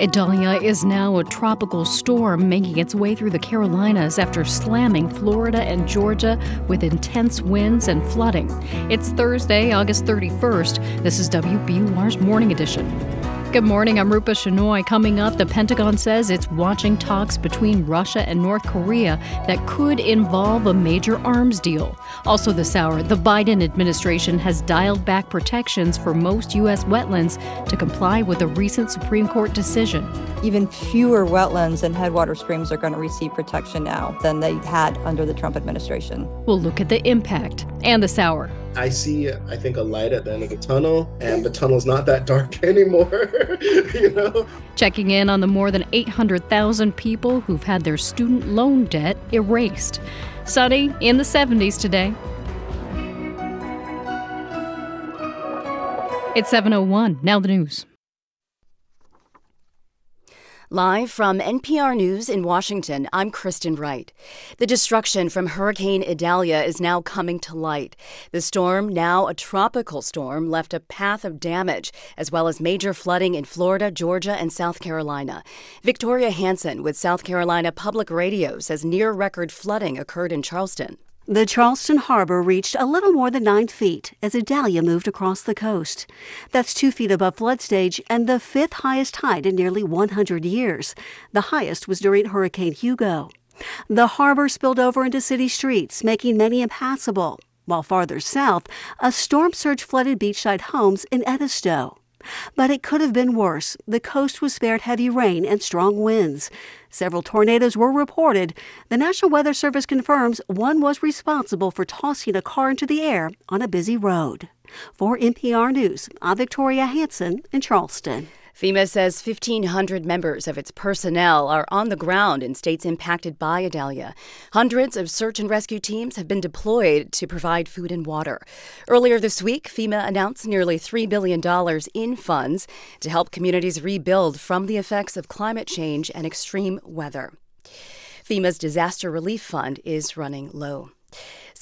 Idalia is now a tropical storm making its way through the Carolinas after slamming Florida and Georgia with intense winds and flooding. It's Thursday, August 31st. This is WBUR's Morning Edition. Good morning. I'm Rupa Shenoy. Coming up, the Pentagon says it's watching talks between Russia and North Korea that could involve a major arms deal. Also, this hour, the Biden administration has dialed back protections for most U.S. wetlands to comply with a recent Supreme Court decision. Even fewer wetlands and headwater streams are going to receive protection now than they had under the Trump administration. We'll look at the impact and this hour. I see, I think, a light at the end of the tunnel, and the tunnel's not that dark anymore. you know? Checking in on the more than 800,000 people who've had their student loan debt erased. Sunny in the 70s today. It's 701. Now the news. Live from NPR News in Washington, I'm Kristen Wright. The destruction from Hurricane Idalia is now coming to light. The storm, now a tropical storm, left a path of damage, as well as major flooding in Florida, Georgia, and South Carolina. Victoria Hansen with South Carolina Public Radio says near record flooding occurred in Charleston. The Charleston harbor reached a little more than nine feet as Idalia moved across the coast. That's two feet above flood stage and the fifth highest height in nearly 100 years. The highest was during Hurricane Hugo. The harbor spilled over into city streets, making many impassable. While farther south, a storm surge flooded beachside homes in Edisto. But it could have been worse. The coast was spared heavy rain and strong winds. Several tornadoes were reported. The National Weather Service confirms one was responsible for tossing a car into the air on a busy road. For NPR News, I'm Victoria Hansen in Charleston. FEMA says 1,500 members of its personnel are on the ground in states impacted by Idalia. Hundreds of search and rescue teams have been deployed to provide food and water. Earlier this week, FEMA announced nearly $3 billion in funds to help communities rebuild from the effects of climate change and extreme weather. FEMA's disaster relief fund is running low.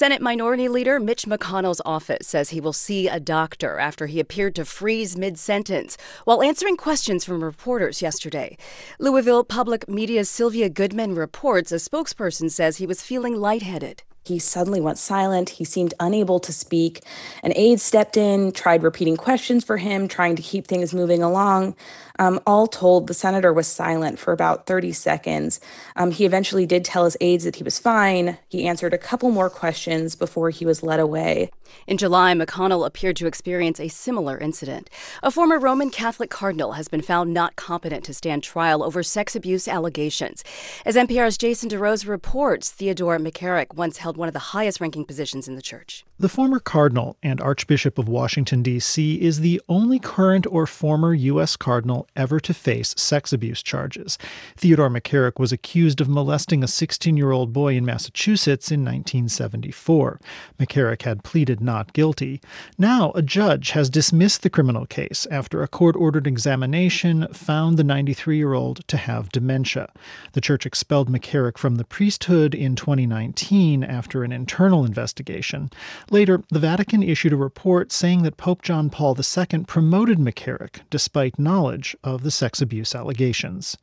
Senate Minority Leader Mitch McConnell's office says he will see a doctor after he appeared to freeze mid sentence while answering questions from reporters yesterday. Louisville Public Media's Sylvia Goodman reports a spokesperson says he was feeling lightheaded. He suddenly went silent. He seemed unable to speak. An aide stepped in, tried repeating questions for him, trying to keep things moving along. Um, all told, the senator was silent for about 30 seconds. Um, he eventually did tell his aides that he was fine. He answered a couple more questions before he was led away. In July, McConnell appeared to experience a similar incident. A former Roman Catholic cardinal has been found not competent to stand trial over sex abuse allegations. As NPR's Jason DeRose reports, Theodore McCarrick once held one of the highest ranking positions in the church. The former cardinal and Archbishop of Washington, D.C., is the only current or former U.S. cardinal ever to face sex abuse charges. Theodore McCarrick was accused of molesting a 16 year old boy in Massachusetts in 1974. McCarrick had pleaded not guilty. Now, a judge has dismissed the criminal case after a court ordered examination found the 93 year old to have dementia. The church expelled McCarrick from the priesthood in 2019 after an internal investigation. Later, the Vatican issued a report saying that Pope John Paul II promoted McCarrick despite knowledge of the sex abuse allegations.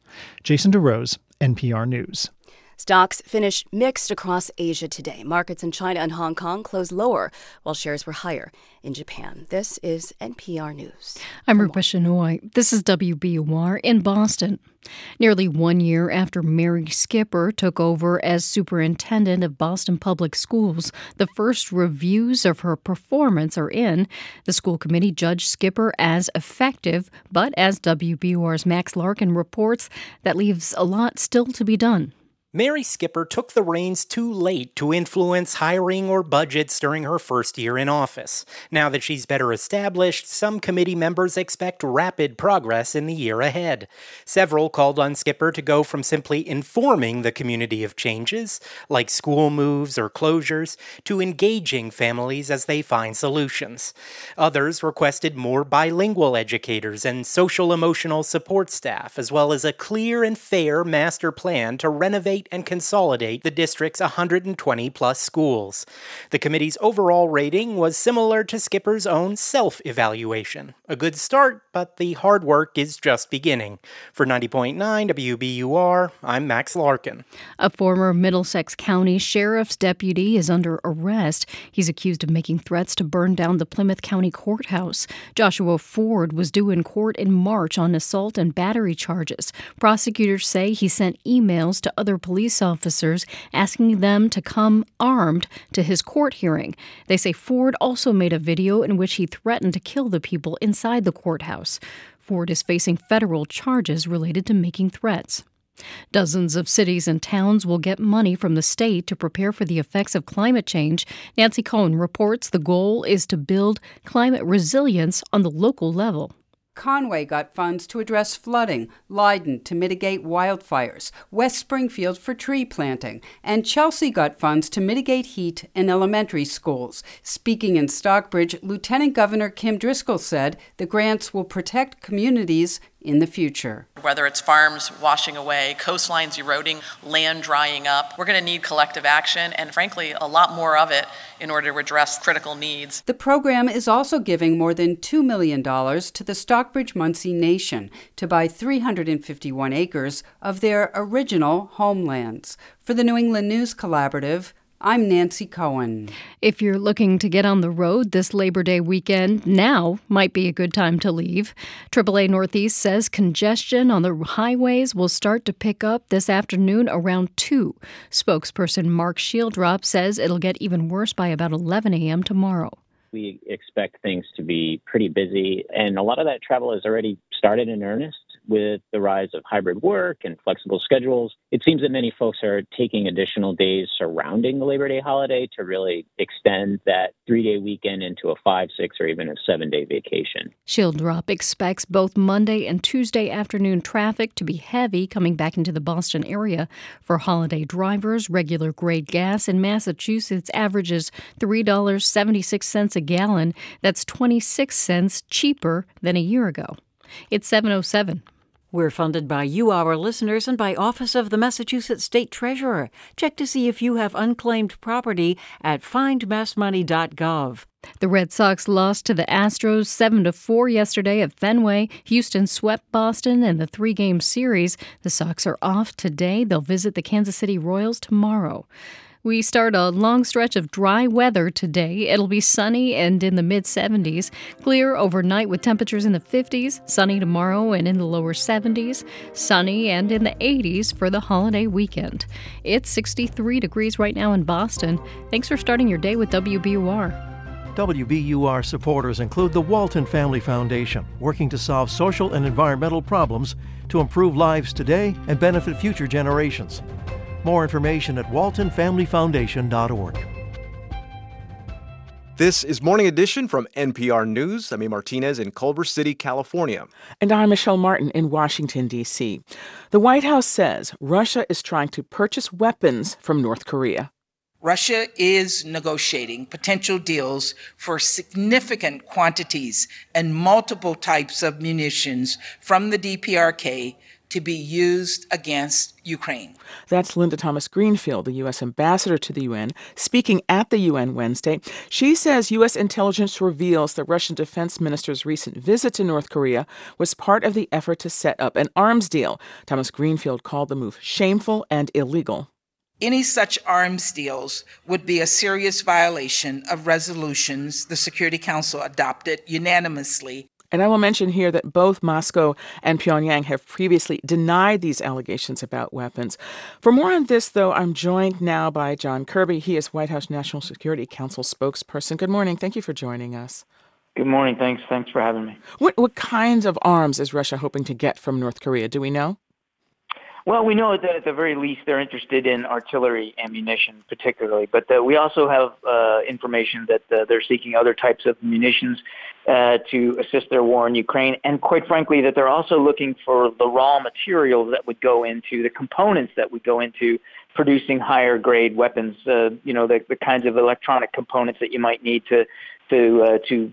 Jason DeRose, NPR News. Stocks finished mixed across Asia today. Markets in China and Hong Kong closed lower, while shares were higher in Japan. This is NPR News. I'm Rupa Shenoy. This is WBUR in Boston. Nearly one year after Mary Skipper took over as superintendent of Boston Public Schools, the first reviews of her performance are in. The school committee judged Skipper as effective, but as WBUR's Max Larkin reports, that leaves a lot still to be done. Mary Skipper took the reins too late to influence hiring or budgets during her first year in office. Now that she's better established, some committee members expect rapid progress in the year ahead. Several called on Skipper to go from simply informing the community of changes, like school moves or closures, to engaging families as they find solutions. Others requested more bilingual educators and social emotional support staff, as well as a clear and fair master plan to renovate and consolidate the district's 120 plus schools. The committee's overall rating was similar to Skipper's own self evaluation. A good start, but the hard work is just beginning. For 90.9 WBUR, I'm Max Larkin. A former Middlesex County Sheriff's deputy is under arrest. He's accused of making threats to burn down the Plymouth County Courthouse. Joshua Ford was due in court in March on assault and battery charges. Prosecutors say he sent emails to other police officers asking them to come armed to his court hearing. They say Ford also made a video in which he threatened to kill the people inside the courthouse. Ford is facing federal charges related to making threats. Dozens of cities and towns will get money from the state to prepare for the effects of climate change. Nancy Cohen reports the goal is to build climate resilience on the local level. Conway got funds to address flooding, Leyden to mitigate wildfires, West Springfield for tree planting, and Chelsea got funds to mitigate heat in elementary schools. Speaking in Stockbridge, Lieutenant Governor Kim Driscoll said the grants will protect communities in the future. Whether it's farms washing away, coastlines eroding, land drying up, we're going to need collective action and, frankly, a lot more of it in order to address critical needs. The program is also giving more than $2 million to the Stockbridge Munsee Nation to buy 351 acres of their original homelands. For the New England News Collaborative, I'm Nancy Cohen. If you're looking to get on the road this Labor Day weekend, now might be a good time to leave. AAA Northeast says congestion on the highways will start to pick up this afternoon around 2. Spokesperson Mark Schieldrop says it'll get even worse by about 11 a.m. tomorrow. We expect things to be pretty busy, and a lot of that travel has already started in earnest with the rise of hybrid work and flexible schedules, it seems that many folks are taking additional days surrounding the Labor Day holiday to really extend that three day weekend into a five, six, or even a seven day vacation. Schieldrop expects both Monday and Tuesday afternoon traffic to be heavy coming back into the Boston area. For holiday drivers, regular grade gas in Massachusetts averages $3.76 a gallon. That's 26 cents cheaper than a year ago. It's 707. We're funded by you, our listeners, and by Office of the Massachusetts State Treasurer. Check to see if you have unclaimed property at findmassmoney.gov. The Red Sox lost to the Astros 7 to 4 yesterday at Fenway. Houston swept Boston in the three-game series. The Sox are off today. They'll visit the Kansas City Royals tomorrow. We start a long stretch of dry weather today. It'll be sunny and in the mid 70s, clear overnight with temperatures in the 50s, sunny tomorrow and in the lower 70s, sunny and in the 80s for the holiday weekend. It's 63 degrees right now in Boston. Thanks for starting your day with WBUR. WBUR supporters include the Walton Family Foundation, working to solve social and environmental problems to improve lives today and benefit future generations. More information at waltonfamilyfoundation.org. This is Morning Edition from NPR News. I'm A. Martinez in Culver City, California. And I'm Michelle Martin in Washington, D.C. The White House says Russia is trying to purchase weapons from North Korea. Russia is negotiating potential deals for significant quantities and multiple types of munitions from the DPRK to be used against Ukraine. That's Linda Thomas Greenfield, the U.S. ambassador to the UN, speaking at the UN Wednesday. She says U.S. intelligence reveals the Russian defense minister's recent visit to North Korea was part of the effort to set up an arms deal. Thomas Greenfield called the move shameful and illegal. Any such arms deals would be a serious violation of resolutions the Security Council adopted unanimously and I will mention here that both Moscow and Pyongyang have previously denied these allegations about weapons. For more on this, though, I'm joined now by John Kirby. He is White House National Security Council spokesperson. Good morning. Thank you for joining us. Good morning. Thanks. Thanks for having me. What what kinds of arms is Russia hoping to get from North Korea? Do we know? Well, we know that at the very least they're interested in artillery ammunition, particularly, but uh, we also have uh, information that uh, they're seeking other types of munitions uh, to assist their war in Ukraine, and quite frankly, that they're also looking for the raw materials that would go into the components that would go into producing higher grade weapons. Uh, you know, the, the kinds of electronic components that you might need to to uh, to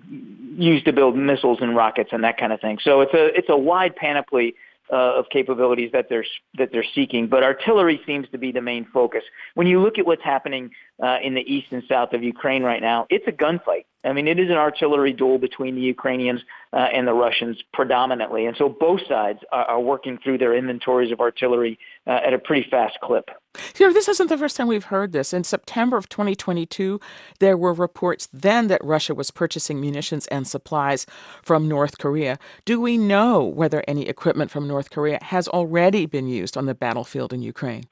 use to build missiles and rockets and that kind of thing. So it's a it's a wide panoply Uh, of capabilities that they're that they're seeking. But artillery seems to be the main focus. When you look at what's happening uh, in the east and south of Ukraine right now, it's a gunfight. I mean, it is an artillery duel between the Ukrainians uh, and the Russians predominantly, and so both sides are, are working through their inventories of artillery uh, at a pretty fast clip. You know, this isn't the first time we've heard this. In September of 2022, there were reports then that Russia was purchasing munitions and supplies from North Korea. Do we know whether any equipment from North Korea has already been used on the battlefield in Ukraine?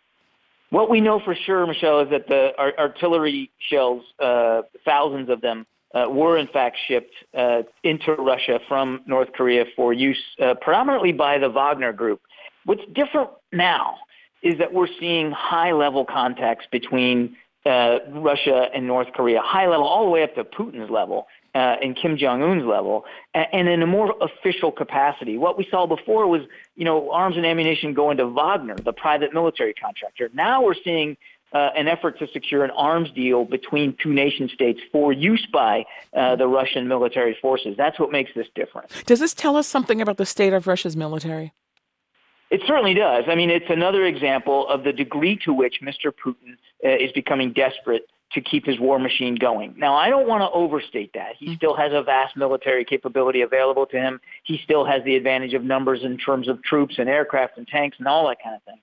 What we know for sure, Michelle, is that the artillery shells, uh, thousands of them, uh, were in fact shipped uh, into Russia from North Korea for use uh, predominantly by the Wagner Group. What's different now is that we're seeing high level contacts between uh, Russia and North Korea, high level all the way up to Putin's level. Uh, and Kim Jong Un's level, and, and in a more official capacity. What we saw before was, you know, arms and ammunition going to Wagner, the private military contractor. Now we're seeing uh, an effort to secure an arms deal between two nation states for use by uh, the Russian military forces. That's what makes this different. Does this tell us something about the state of Russia's military? It certainly does. I mean, it's another example of the degree to which Mr. Putin uh, is becoming desperate to keep his war machine going. Now, I don't want to overstate that. He mm-hmm. still has a vast military capability available to him. He still has the advantage of numbers in terms of troops and aircraft and tanks and all that kind of thing.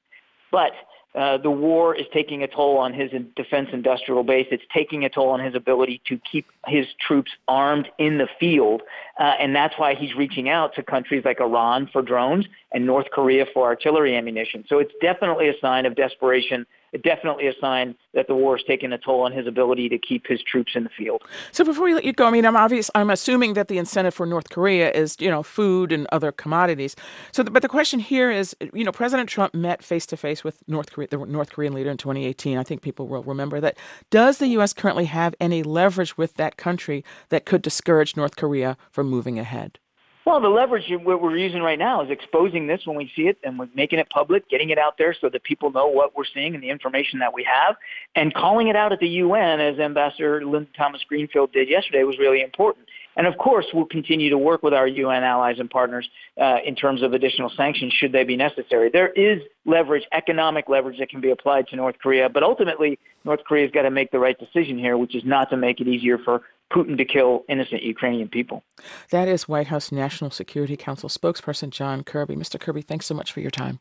But uh, the war is taking a toll on his defense industrial base. It's taking a toll on his ability to keep his troops armed in the field. Uh, and that's why he's reaching out to countries like Iran for drones and North Korea for artillery ammunition. So it's definitely a sign of desperation definitely a sign that the war is taking a toll on his ability to keep his troops in the field. So before we let you go, I mean, I'm obvious. I'm assuming that the incentive for North Korea is, you know, food and other commodities. So, the, but the question here is, you know, President Trump met face to face with North Korea, the North Korean leader in 2018. I think people will remember that. Does the U.S. currently have any leverage with that country that could discourage North Korea from moving ahead? Well, the leverage we're using right now is exposing this when we see it and making it public, getting it out there so that people know what we're seeing and the information that we have, and calling it out at the UN as Ambassador Linda Thomas Greenfield did yesterday was really important. And of course, we'll continue to work with our UN allies and partners uh, in terms of additional sanctions should they be necessary. There is leverage, economic leverage that can be applied to North Korea, but ultimately, North Korea's got to make the right decision here, which is not to make it easier for Putin to kill innocent Ukrainian people. That is White House National Security Council spokesperson John Kirby. Mr. Kirby, thanks so much for your time.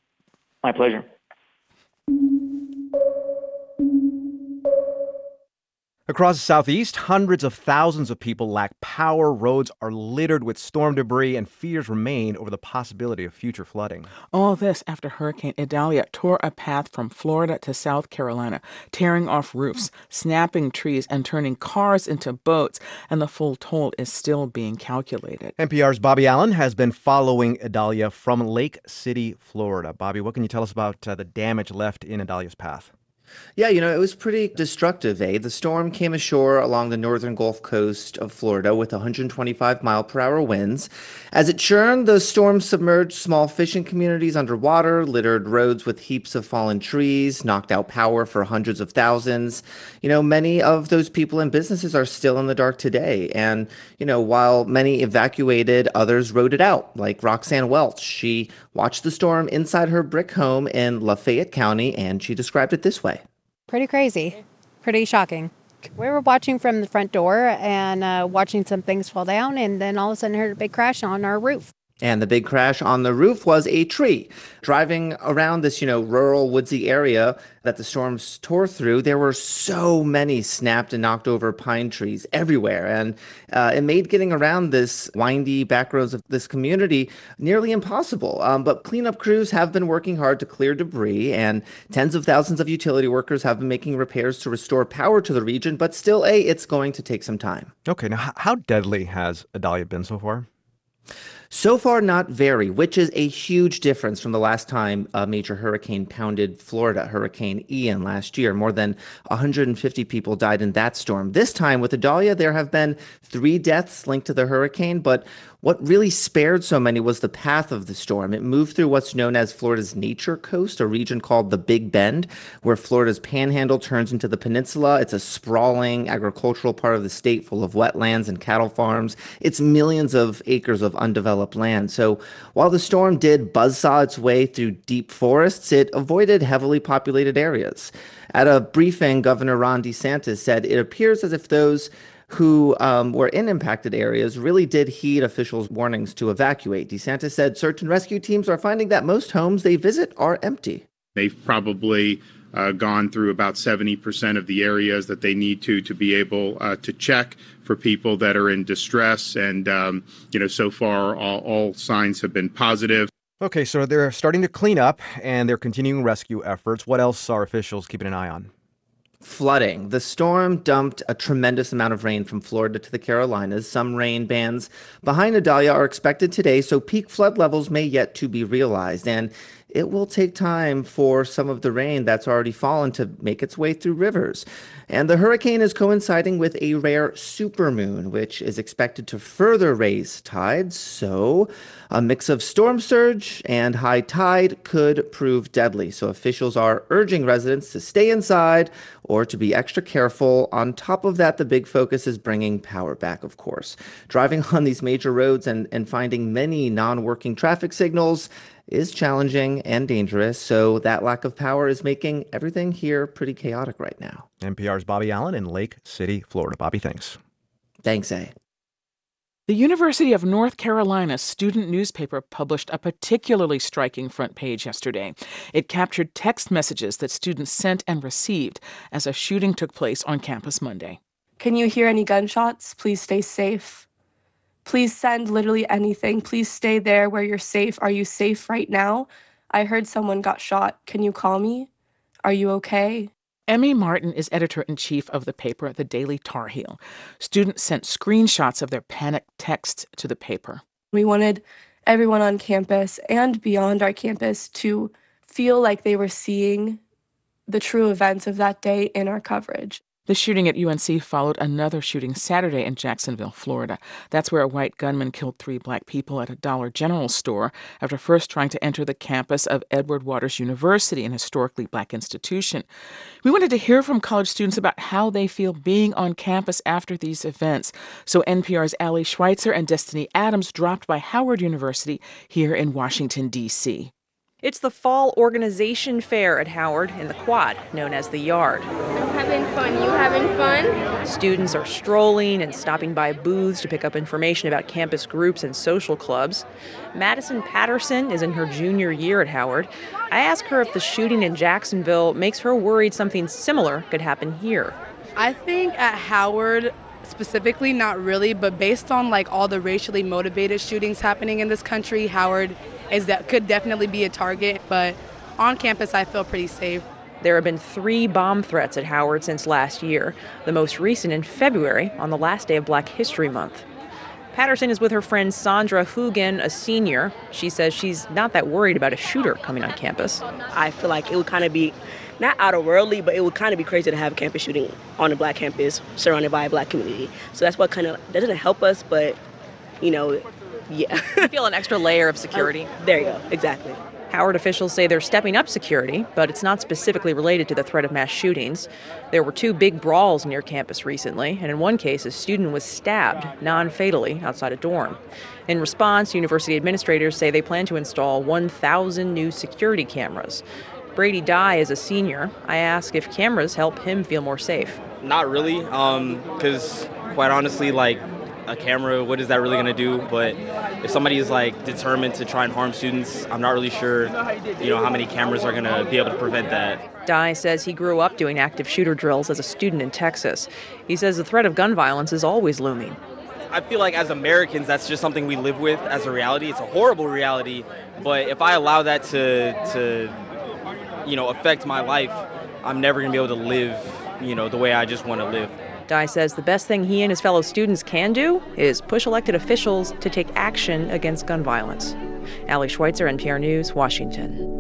My pleasure. Across the southeast, hundreds of thousands of people lack power. Roads are littered with storm debris, and fears remain over the possibility of future flooding. All this after Hurricane Idalia tore a path from Florida to South Carolina, tearing off roofs, snapping trees, and turning cars into boats. And the full toll is still being calculated. NPR's Bobby Allyn has been following Idalia from Lake City, Florida. Bobby, what can you tell us about uh, the damage left in Idalia's path? Yeah, you know, it was pretty destructive, eh? The storm came ashore along the northern Gulf Coast of Florida with 125 mile per hour winds. As it churned, the storm submerged small fishing communities underwater, littered roads with heaps of fallen trees, knocked out power for hundreds of thousands. You know, many of those people and businesses are still in the dark today. And, you know, while many evacuated, others rode it out, like Roxanne Welch. She watched the storm inside her brick home in Lafayette County, and she described it this way. Pretty crazy, pretty shocking. We were watching from the front door and uh, watching some things fall down, and then all of a sudden heard a big crash on our roof. And the big crash on the roof was a tree. Driving around this, you know, rural woodsy area that the storms tore through, there were so many snapped and knocked over pine trees everywhere. And uh, it made getting around this windy back roads of this community nearly impossible. Um, but cleanup crews have been working hard to clear debris, and tens of thousands of utility workers have been making repairs to restore power to the region. But still, A, it's going to take some time. Okay, now how deadly has Idalia been so far? So far, not very, which is a huge difference from the last time a major hurricane pounded Florida, Hurricane Ian last year. More than 150 people died in that storm. This time with Idalia, there have been three deaths linked to the hurricane, but what really spared so many was the path of the storm. It moved through what's known as Florida's Nature Coast, a region called the Big Bend, where Florida's panhandle turns into the peninsula. It's a sprawling agricultural part of the state full of wetlands and cattle farms. It's millions of acres of undeveloped land. So while the storm did buzzsaw its way through deep forests, it avoided heavily populated areas. At a briefing, Governor Ron DeSantis said it appears as if those who um, were in impacted areas really did heed officials' warnings to evacuate. DeSantis said search and rescue teams are finding that most homes they visit are empty. They've probably uh, gone through about 70% of the areas that they need to to be able uh, to check for people that are in distress. And, um, you know, so far, all, all signs have been positive. Okay, so they're starting to clean up and they're continuing rescue efforts. What else are officials keeping an eye on? Flooding. The storm dumped a tremendous amount of rain from Florida to the Carolinas. Some rain bands behind Idalia are expected today, so peak flood levels may yet to be realized. And it will take time for some of the rain that's already fallen to make its way through rivers. And the hurricane is coinciding with a rare supermoon, which is expected to further raise tides. So, a mix of storm surge and high tide could prove deadly. So, officials are urging residents to stay inside or to be extra careful. On top of that, the big focus is bringing power back, of course. Driving on these major roads and, and finding many non working traffic signals is challenging and dangerous. So that lack of power is making everything here pretty chaotic right now. NPR's Bobby Allyn in Lake City, Florida. Bobby, thanks. Thanks, A. The University of North Carolina student newspaper published a particularly striking front page yesterday. It captured text messages that students sent and received as a shooting took place on campus Monday. Can you hear any gunshots? Please stay safe. Please send literally anything. Please stay there where you're safe. Are you safe right now? I heard someone got shot. Can you call me? Are you okay? Emmy Martin is editor in chief of the paper, The Daily Tar Heel. Students sent screenshots of their panicked texts to the paper. We wanted everyone on campus and beyond our campus to feel like they were seeing the true events of that day in our coverage. The shooting at UNC followed another shooting Saturday in Jacksonville, Florida. That's where a white gunman killed three black people at a Dollar General store after first trying to enter the campus of Edward Waters University, an historically black institution. We wanted to hear from college students about how they feel being on campus after these events. So NPR's Ally Schweitzer and Destiny Adams dropped by Howard University here in Washington, D.C. It's the fall organization fair at Howard in the quad, known as the Yard. I'm having fun. You having fun? Students are strolling and stopping by booths to pick up information about campus groups and social clubs. Madison Patterson is in her junior year at Howard. I ask her if the shooting in Jacksonville makes her worried something similar could happen here. I think at Howard, specifically not really but based on like all the racially motivated shootings happening in this country howard is that could definitely be a target, but on campus I feel pretty safe. There have been three bomb threats at Howard since last year, the most recent in February on the last day of Black History Month. Patterson is with her friend Sandra Hugan, a senior. She says she's not that worried about a shooter coming on campus. I feel like it would kind of be not out of worldly, but it would kind of be crazy to have a campus shooting on a black campus surrounded by a black community. So that's what kind of that doesn't help us, but you know, yeah. you feel an extra layer of security. Um, there you go. Exactly. Howard officials say they're stepping up security, but it's not specifically related to the threat of mass shootings. There were two big brawls near campus recently, and in one case, a student was stabbed non fatally outside a dorm. In response, university administrators say they plan to install 1,000 new security cameras. Brady Dye is a senior. I ask if cameras help him feel more safe. Not really, because um, quite honestly, like a camera, what is that really going to do? But if somebody is like determined to try and harm students, I'm not really sure, you know, how many cameras are going to be able to prevent that. Dye says he grew up doing active shooter drills as a student in Texas. He says the threat of gun violence is always looming. I feel like as Americans, that's just something we live with as a reality. It's a horrible reality, but if I allow that to, to you know, affect my life, I'm never going to be able to live, you know, the way I just want to live. Dye says the best thing he and his fellow students can do is push elected officials to take action against gun violence. Ally Schweitzer, NPR News, Washington.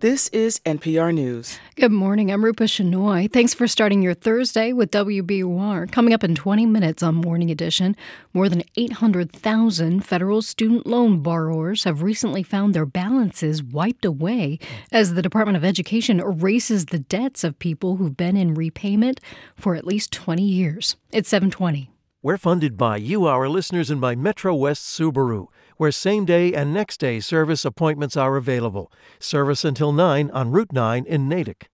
This is NPR News. Good morning. I'm Rupa Shenoy. Thanks for starting your Thursday with WBUR. Coming up in 20 minutes on Morning Edition, more than 800,000 federal student loan borrowers have recently found their balances wiped away as the Department of Education erases the debts of people who've been in repayment for at least 20 years. It's 720. We're funded by you, our listeners, and by Metro West Subaru where same day and next day service appointments are available. Service until 9 on Route 9 in Natick.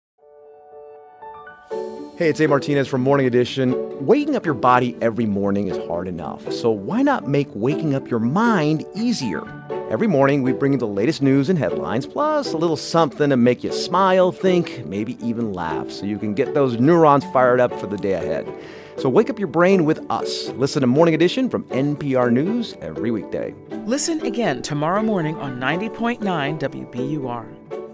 Hey, it's A. Martinez from Morning Edition. Waking up your body every morning is hard enough, so why not make waking up your mind easier? Every morning, we bring you the latest news and headlines, plus a little something to make you smile, think, maybe even laugh, so you can get those neurons fired up for the day ahead. So wake up your brain with us. Listen to Morning Edition from NPR News every weekday. Listen again tomorrow morning on 90.9 WBUR.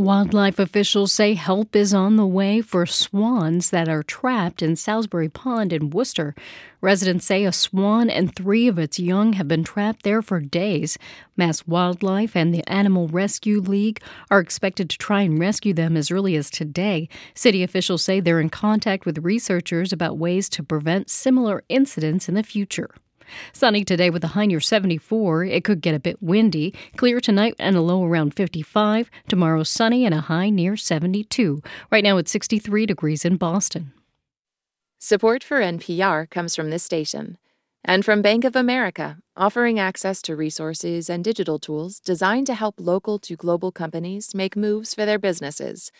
Wildlife officials say help is on the way for swans that are trapped in Salisbury Pond in Worcester. Residents say a swan and three of its young have been trapped there for days. Mass Wildlife and the Animal Rescue League are expected to try and rescue them as early as today. City officials say they're in contact with researchers about ways to prevent similar incidents in the future. Sunny today with a high near 74. It could get a bit windy. Clear tonight and a low around 55. Tomorrow sunny and a high near 72. Right now it's 63 degrees in Boston. Support for NPR comes from this station and from Bank of America, offering access to resources and digital tools designed to help local to global companies make moves for their businesses.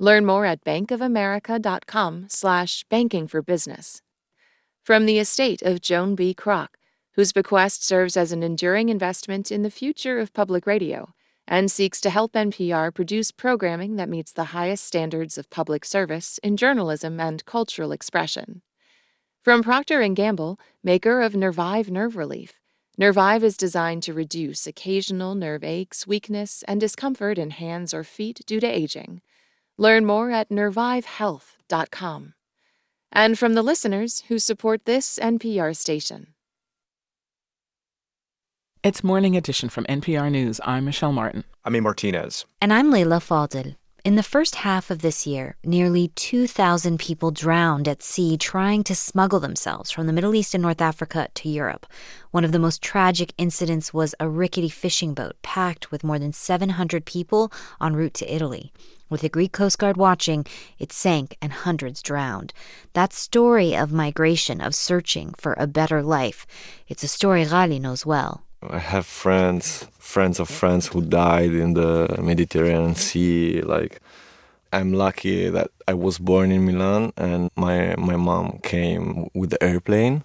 Learn more at bankofamerica.com/slash banking for business. From the estate of Joan B. Kroc, whose bequest serves as an enduring investment in the future of public radio and seeks to help NPR produce programming that meets the highest standards of public service in journalism and cultural expression. From Procter & Gamble, maker of Nervive Nerve Relief, Nervive is designed to reduce occasional nerve aches, weakness, and discomfort in hands or feet due to aging. Learn more at nervivehealth.com. And from the listeners who support this NPR station. It's Morning Edition from NPR News. I'm Michelle Martin. I'm A. Martinez. And I'm Leila Fadel. In the first half of this year, nearly 2,000 people drowned at sea trying to smuggle themselves from the Middle East and North Africa to Europe. One of the most tragic incidents was a rickety fishing boat packed with more than 700 people en route to Italy. With the Greek Coast Guard watching, it sank and hundreds drowned. That story of migration, of searching for a better life, it's a story Ghali knows well. I have friends, friends of friends who died in the Mediterranean Sea. Like, I'm lucky that I was born in Milan and my my mom came with the airplane.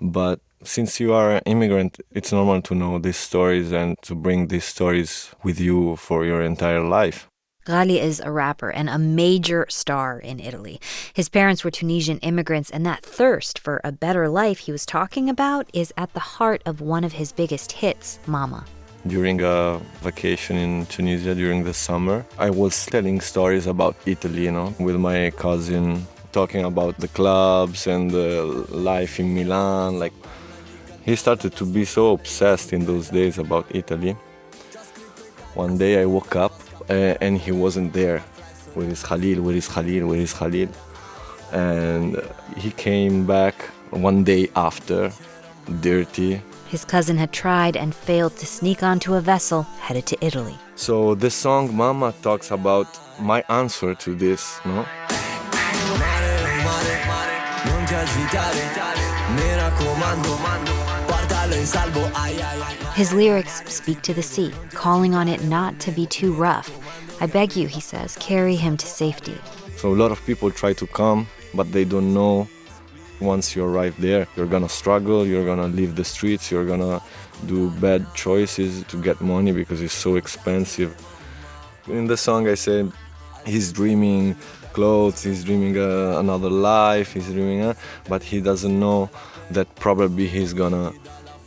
But since you are an immigrant, it's normal to know these stories and to bring these stories with you for your entire life. Ghali is a rapper and a major star in Italy. His parents were Tunisian immigrants, and that thirst for a better life he was talking about is at the heart of one of his biggest hits, Mama. During a vacation in Tunisia during the summer, I was telling stories about Italy, you know, with my cousin, talking about the clubs and the life in Milan. Like, he started to be so obsessed in those days about Italy. One day I woke up uh, and he wasn't there. Where is Khalil? Where is Khalil? Where is Khalil? And he came back one day after, dirty. His cousin had tried and failed to sneak onto a vessel headed to Italy. So this song, Mama, talks about my answer to this, no? His lyrics speak to the sea, calling on it not to be too rough. I beg you, he says, carry him to safety. So a lot of people try to come, but they don't know once you arrive there, you're gonna struggle, you're gonna leave the streets, you're gonna do bad choices to get money because it's so expensive. In the song, I say he's dreaming clothes, he's dreaming uh, another life, he's dreaming, uh, but he doesn't know that probably he's gonna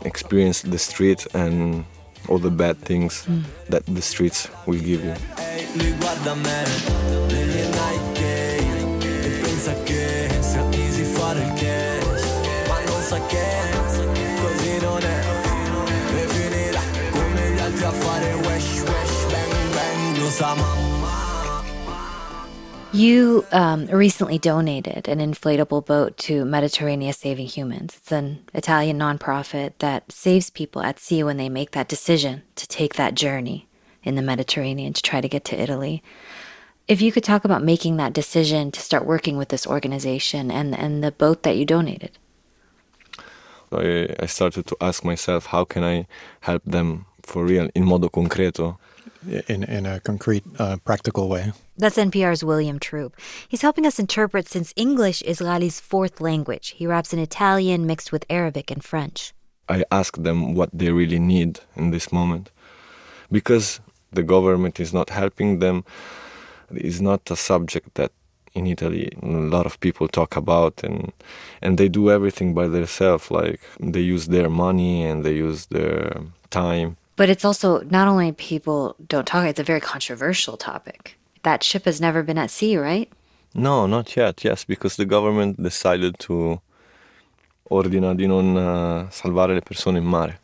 experience the streets and all the bad things mm. that the streets will give you. You um, recently donated an inflatable boat to Mediterranean Saving Humans. It's an Italian nonprofit that saves people at sea when they make that decision to take that journey in the Mediterranean to try to get to Italy. If you could talk about making that decision to start working with this organization and, and the boat that you donated. I, I started to ask myself, how can I help them for real, in modo concreto? In, in a concrete, uh, practical way. That's NPR's William Troop. He's helping us interpret since English is Ghali's fourth language. He raps in Italian mixed with Arabic and French. I ask them what they really need in this moment. Because the government is not helping them, it's not a subject that in Italy a lot of people talk about and and they do everything by themselves like they use their money and they use their time but it's also not only people don't talk, it's a very controversial topic. That ship has never been at sea, right? No, not yet. Yes, because the government decided to ordina di non uh, salvare le persone in mare.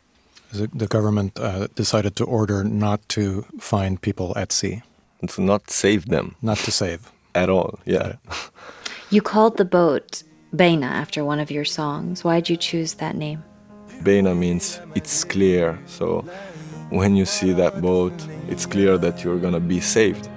The, the government uh, decided to order not to find people at sea. To not save them. Not to save. At all, yeah. You called the boat Bayna after one of your songs. Why'd you choose that name? Bayna means it's clear. So when you see that boat, it's clear that you're gonna be saved.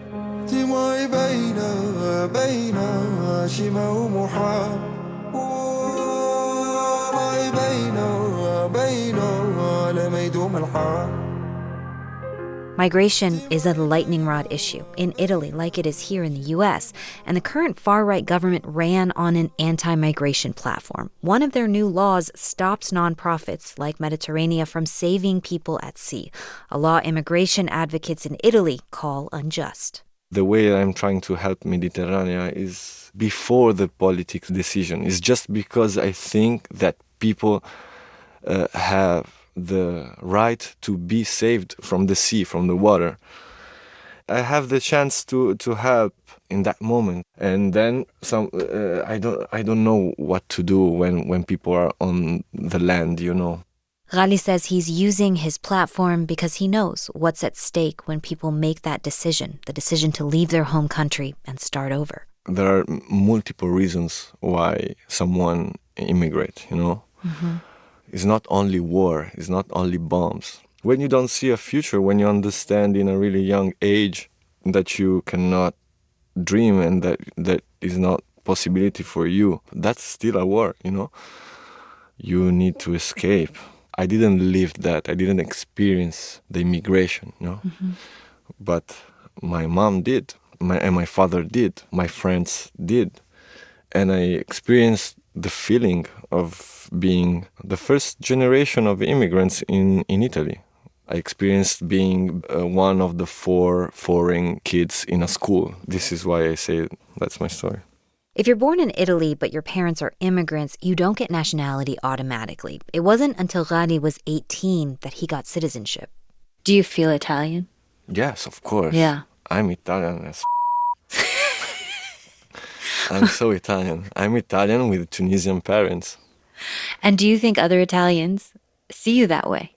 Migration is a lightning rod issue in Italy, like it is here in the US, and the current far right government ran on an anti migration platform. One of their new laws stops nonprofits like Mediterranean from saving people at sea, a law immigration advocates in Italy call unjust. The way I'm trying to help Mediterranean is before the politics decision, is just because I think that people uh, have the right to be saved from the sea, from the water. I have the chance to, to help in that moment, and then some. Uh, I don't I don't know what to do when when people are on the land. You know. Ghali says he's using his platform because he knows what's at stake when people make that decision, the decision to leave their home country and start over. There are multiple reasons why someone immigrate. You know. Mm-hmm it's not only war, it's not only bombs. When you don't see a future, when you understand in a really young age that you cannot dream and that that is not possibility for you, that's still a war, you know? You need to escape. I didn't live that. I didn't experience the immigration, you know? Mm-hmm. But my mom did. My, and my father did. My friends did. And I experienced the feeling of being the first generation of immigrants in, in Italy. I experienced being uh, one of the four foreign kids in a school. This is why I say that's my story. If you're born in Italy but your parents are immigrants, you don't get nationality automatically. It wasn't until Ghali was 18 that he got citizenship. Do you feel Italian? Yes, of course. Yeah. I'm Italian as I'm so Italian. I'm Italian with Tunisian parents. And do you think other Italians see you that way?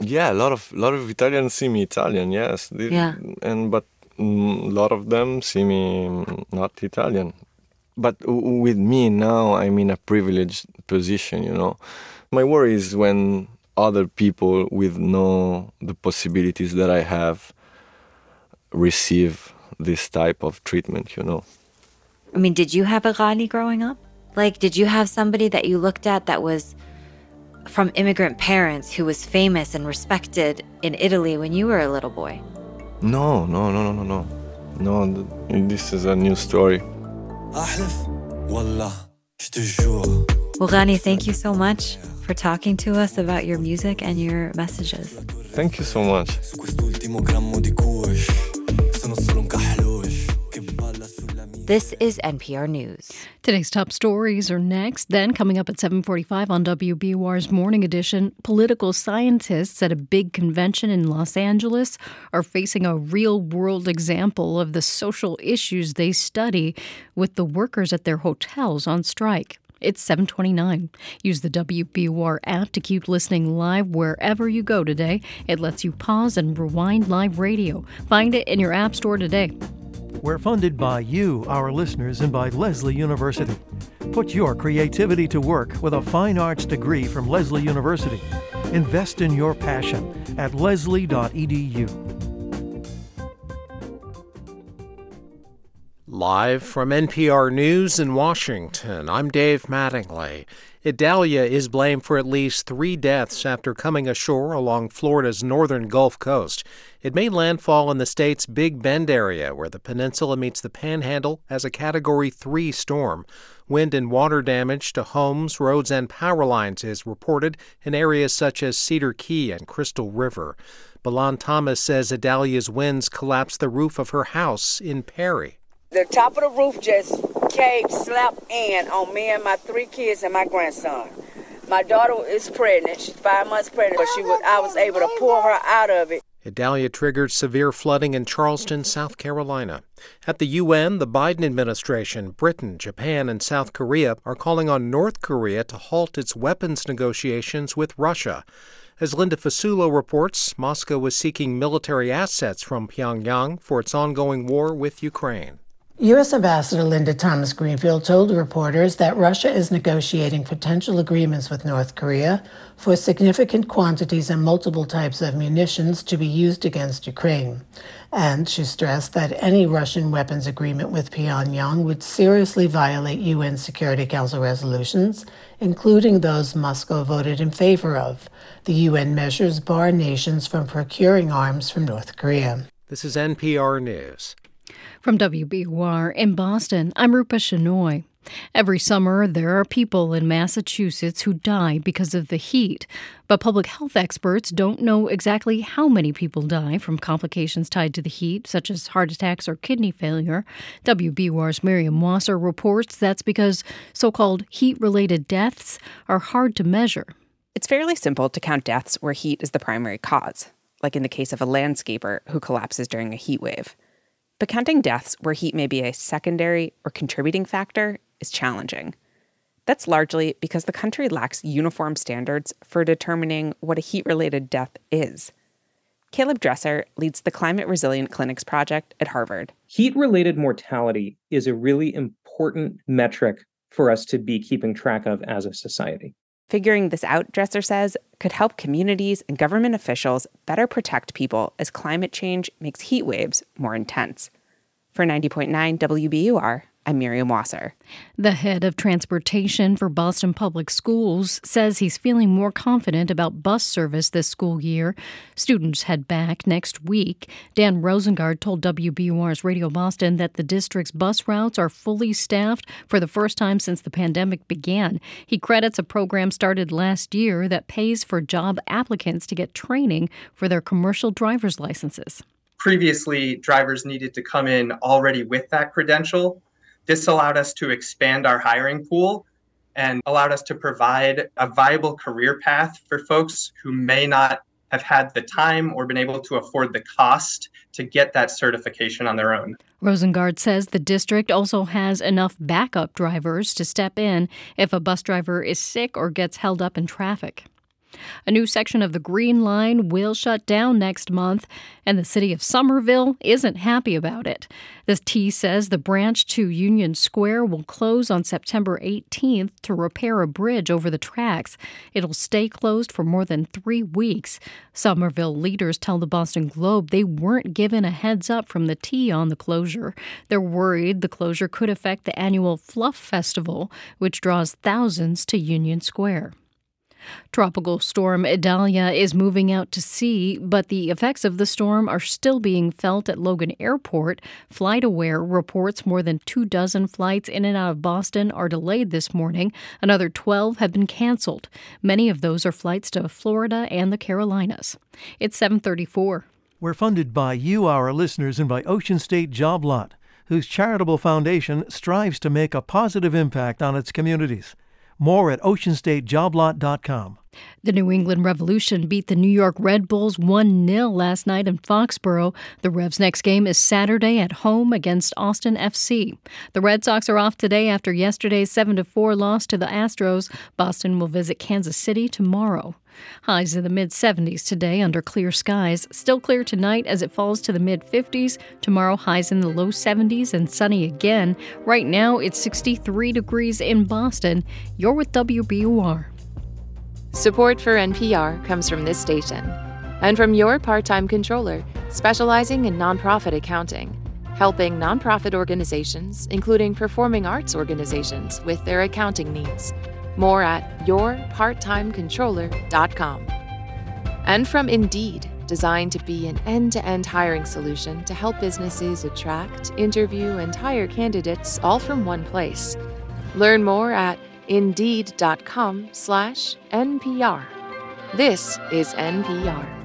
Yeah, a lot of lot of Italians see me Italian. Yes. Yeah. And but mm, a lot of them see me not Italian. But with me now, I'm in a privileged position. You know, my worry is when other people with no the possibilities that I have receive this type of treatment. You know. I mean, did you have a Ghali growing up? Like, did you have somebody that you looked at that was from immigrant parents who was famous and respected in Italy when you were a little boy? No, no, no, no, no, no. No, this is a new story. Well, Ghali, thank you so much for talking to us about your music and your messages. Thank you so much. This is NPR News. Today's top stories are next. Then, coming up at 7:45 on WBUR's Morning Edition, political scientists at a big convention in Los Angeles are facing a real-world example of the social issues they study with the workers at their hotels on strike. It's 729. Use the WBUR app to keep listening live wherever you go today. It lets you pause and rewind live radio. Find it in your app store today. We're funded by you, our listeners, and by Lesley University. Put your creativity to work with a fine arts degree from Lesley University. Invest in your passion at lesley.edu. Live from NPR News in Washington, I'm Dave Mattingly. Idalia is blamed for at least three deaths after coming ashore along Florida's northern Gulf Coast. It made landfall in the state's Big Bend area, where the peninsula meets the panhandle, as a Category 3 storm. Wind and water damage to homes, roads, and power lines is reported in areas such as Cedar Key and Crystal River. Balan Thomas says Idalia's winds collapsed the roof of her house in Perry. The top of the roof just caved, slapped in on me and my three kids and my grandson. My daughter is pregnant. She's five months pregnant, but she was, I was able to pull her out of it. Idalia triggered severe flooding in Charleston, South Carolina. At the UN, the Biden administration, Britain, Japan, and South Korea are calling on North Korea to halt its weapons negotiations with Russia. As Linda Fasulo reports, Moscow is seeking military assets from Pyongyang for its ongoing war with Ukraine. U.S. Ambassador Linda Thomas Greenfield told reporters that Russia is negotiating potential agreements with North Korea for significant quantities and multiple types of munitions to be used against Ukraine. And she stressed that any Russian weapons agreement with Pyongyang would seriously violate UN Security Council resolutions, including those Moscow voted in favor of. The UN measures bar nations from procuring arms from North Korea. This is NPR News. From WBUR in Boston, I'm Rupa Shenoy. Every summer, there are people in Massachusetts who die because of the heat, but public health experts don't know exactly how many people die from complications tied to the heat, such as heart attacks or kidney failure. WBUR's Miriam Wasser reports that's because so called heat related deaths are hard to measure. It's fairly simple to count deaths where heat is the primary cause, like in the case of a landscaper who collapses during a heat wave. But counting deaths where heat may be a secondary or contributing factor is challenging. That's largely because the country lacks uniform standards for determining what a heat related death is. Caleb Dresser leads the Climate Resilient Clinics Project at Harvard. Heat related mortality is a really important metric for us to be keeping track of as a society. Figuring this out, Dresser says, could help communities and government officials better protect people as climate change makes heat waves more intense. For 90.9 WBUR, I'm Miriam Wasser. The head of transportation for Boston Public Schools says he's feeling more confident about bus service this school year. Students head back next week. Dan Rosengard told WBUR's Radio Boston that the district's bus routes are fully staffed for the first time since the pandemic began. He credits a program started last year that pays for job applicants to get training for their commercial driver's licenses. Previously, drivers needed to come in already with that credential this allowed us to expand our hiring pool and allowed us to provide a viable career path for folks who may not have had the time or been able to afford the cost to get that certification on their own. Rosengard says the district also has enough backup drivers to step in if a bus driver is sick or gets held up in traffic. A new section of the Green Line will shut down next month, and the city of Somerville isn't happy about it. The T says the branch to Union Square will close on September 18th to repair a bridge over the tracks. It'll stay closed for more than three weeks. Somerville leaders tell the Boston Globe they weren't given a heads up from the T on the closure. They're worried the closure could affect the annual Fluff Festival, which draws thousands to Union Square. Tropical storm Idalia is moving out to sea, but the effects of the storm are still being felt at Logan Airport. FlightAware reports more than two dozen flights in and out of Boston are delayed this morning. Another 12 have been canceled. Many of those are flights to Florida and the Carolinas. It's 734. We're funded by you, our listeners, and by Ocean State Job Lot, whose charitable foundation strives to make a positive impact on its communities. More at oceanstatejoblot.com. The New England Revolution beat the New York Red Bulls 1 0 last night in Foxborough. The Revs' next game is Saturday at home against Austin FC. The Red Sox are off today after yesterday's 7 4 loss to the Astros. Boston will visit Kansas City tomorrow. Highs in the mid 70s today under clear skies. Still clear tonight as it falls to the mid 50s. Tomorrow, highs in the low 70s and sunny again. Right now, it's 63 degrees in Boston. You're with WBUR. Support for NPR comes from this station and from your part time controller, specializing in nonprofit accounting, helping nonprofit organizations, including performing arts organizations, with their accounting needs. More at yourparttimecontroller.com. And from Indeed, designed to be an end to end hiring solution to help businesses attract, interview, and hire candidates all from one place. Learn more at indeed.com slash NPR. This is NPR.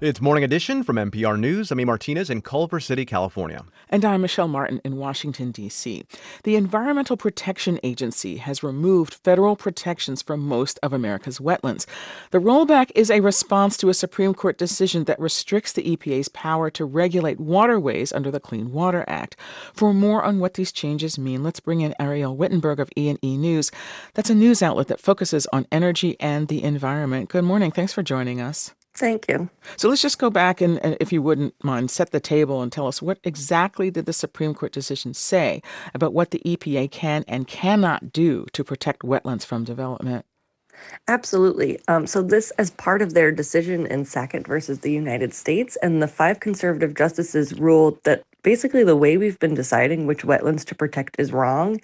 It's Morning Edition from NPR News. I'm E. Martinez in Culver City, California. And I'm Michelle Martin in Washington, D.C. The Environmental Protection Agency has removed federal protections from most of America's wetlands. The rollback is a response to a Supreme Court decision that restricts the EPA's power to regulate waterways under the Clean Water Act. For more on what these changes mean, let's bring in Ariel Wittenberg of E&E News. That's a news outlet that focuses on energy and the environment. Good morning. Thanks for joining us. Thank you. So let's just go back and, and, if you wouldn't mind, set the table and tell us what exactly did the Supreme Court decision say about what the EPA can and cannot do to protect wetlands from development? Absolutely. Um, so this as part of their decision in Sackett versus the United States, and the five conservative justices ruled that basically the way we've been deciding which wetlands to protect is wrong,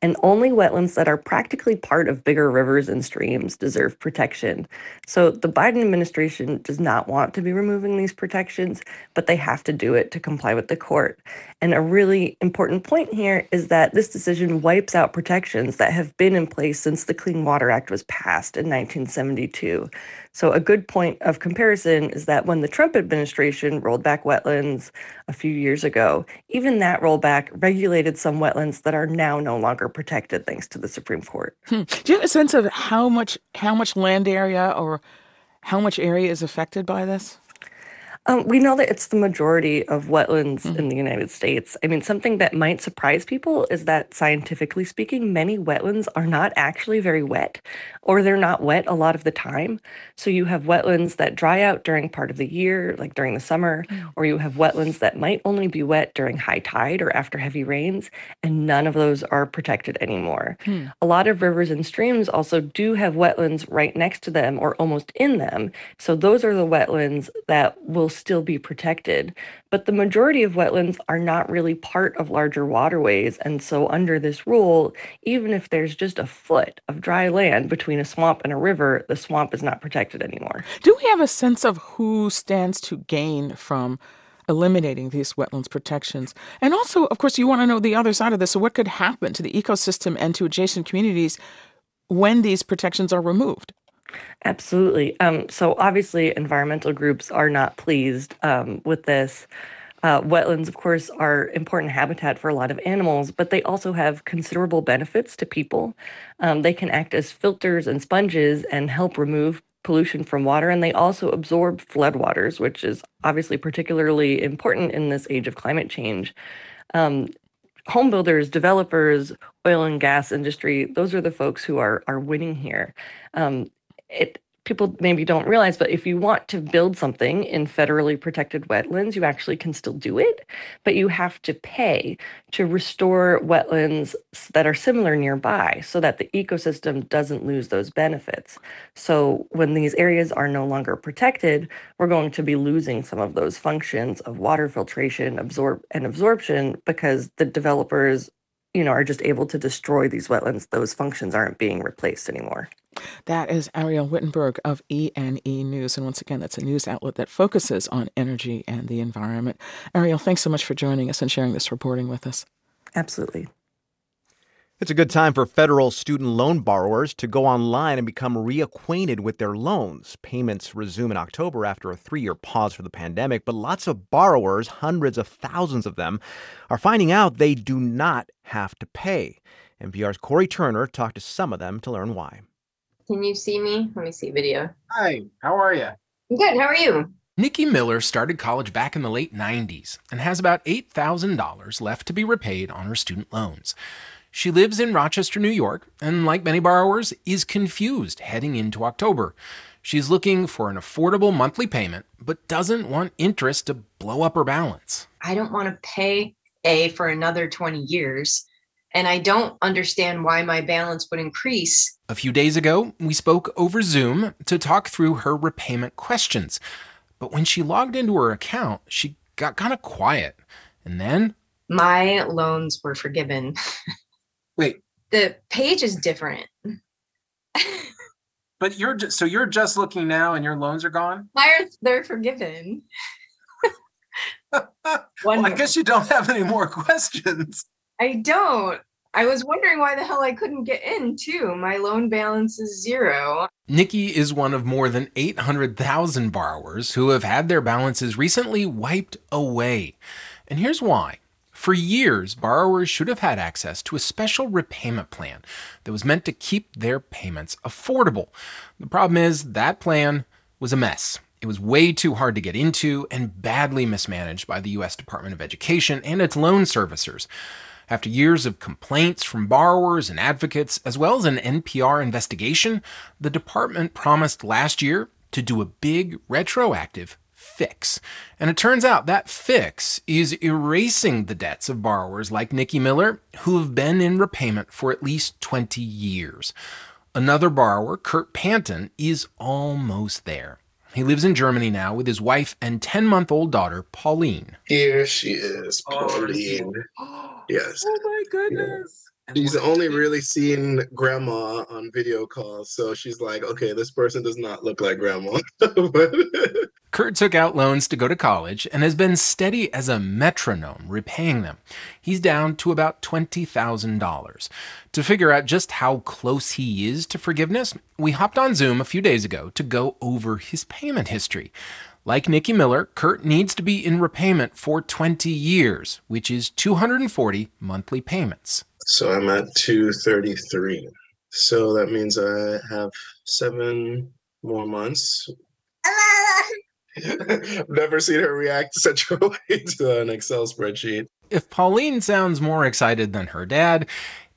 and only wetlands that are practically part of bigger rivers and streams deserve protection. So the Biden administration does not want to be removing these protections, but they have to do it to comply with the court. And a really important point here is that this decision wipes out protections that have been in place since the Clean Water Act was passed in 1972. So, a good point of comparison is that when the Trump administration rolled back wetlands a few years ago, even that rollback regulated some wetlands that are now no longer protected thanks to the Supreme Court. Hmm. Do you have a sense of how much how much land area or how much area is affected by this? Um, we know that it's the majority of wetlands mm-hmm. in the United States. I mean, something that might surprise people is that scientifically speaking, many wetlands are not actually very wet, or they're not wet a lot of the time. So you have wetlands that dry out during part of the year, like during the summer, mm-hmm. or you have wetlands that might only be wet during high tide or after heavy rains, and none of those are protected anymore. Mm-hmm. A lot of rivers and streams also do have wetlands right next to them or almost in them. So those are the wetlands that will still be protected. But the majority of wetlands are not really part of larger waterways. And so, under this rule, even if there's just a foot of dry land between a swamp and a river, the swamp is not protected anymore. Do we have a sense of who stands to gain from? eliminating these wetlands protections. And also, of course, you want to know the other side of this. So, what could happen to the ecosystem and to adjacent communities when these protections are removed? Absolutely. Um, so obviously, environmental groups are not pleased um, with this. Uh, wetlands, of course, are important habitat for a lot of animals, but they also have considerable benefits to people. Um, they can act as filters and sponges and help remove pollution from water, and they also absorb floodwaters, which is obviously particularly important in this age of climate change. Um, home builders, developers, oil and gas industry, those are the folks who are are winning here. Um, it people maybe don't realize, but if you want to build something in federally protected wetlands, you actually can still do it, but you have to pay to restore wetlands that are similar nearby so that the ecosystem doesn't lose those benefits. So when these areas are no longer protected, we're going to be losing some of those functions of water filtration, absorb and absorption because the developers you know are just able to destroy these wetlands those functions aren't being replaced anymore that is Ariel Wittenberg of E&E News. And once again, that's a news outlet that focuses on energy and the environment. Ariel, thanks so much for joining us and sharing this reporting with us. Absolutely. It's a good time for federal student loan borrowers to go online and become reacquainted with their loans. Payments resume in October after a three year pause for the pandemic, but lots of borrowers, hundreds of thousands of them, are finding out they do not have to pay. NPR's Cory Turner talked to some of them to learn why. Can you see me? Let me see video. Hi, how are you? I'm good. How are you? Nikki Miller started college back in the late 90s and has about $8,000 left to be repaid on her student loans. She lives in Rochester, New York, and like many borrowers, is confused heading into October. She's looking for an affordable monthly payment, but doesn't want interest to blow up her balance. I don't want to pay A for another 20 years, and I don't understand why my balance would increase. A few days ago, we spoke over Zoom to talk through her repayment questions. But when she logged into her account, she got kind of quiet. And then my loans were forgiven. Wait. The page is different. but you're just, so you're just looking now and your loans are gone? Why are they're forgiven? well, I guess you don't have any more questions. I don't. I was wondering why the hell I couldn't get in, too. My loan balance is zero. Nikki is one of more than 800,000 borrowers who have had their balances recently wiped away. And here's why. For years, borrowers should have had access to a special repayment plan that was meant to keep their payments affordable. The problem is that plan was a mess. It was way too hard to get into and badly mismanaged by the U.S. Department of Education and its loan servicers. After years of complaints from borrowers and advocates, as well as an NPR investigation, the department promised last year to do a big retroactive fix. And it turns out that fix is erasing the debts of borrowers like Nikki Miller, who have been in repayment for at least 20 years. Another borrower, Kurt Panton, is almost there. He lives in Germany now with his wife and 10 month old daughter, Pauline. Here she is, oh, Pauline. yes. Oh my goodness. She's only really seen grandma on video calls, so she's like, okay, this person does not look like grandma. Kurt took out loans to go to college and has been steady as a metronome repaying them. He's down to about $20,000. To figure out just how close he is to forgiveness, we hopped on Zoom a few days ago to go over his payment history. Like Nikki Miller, Kurt needs to be in repayment for 20 years, which is 240 monthly payments. So I'm at 233. So that means I have seven more months. I've never seen her react such a way to an Excel spreadsheet. If Pauline sounds more excited than her dad,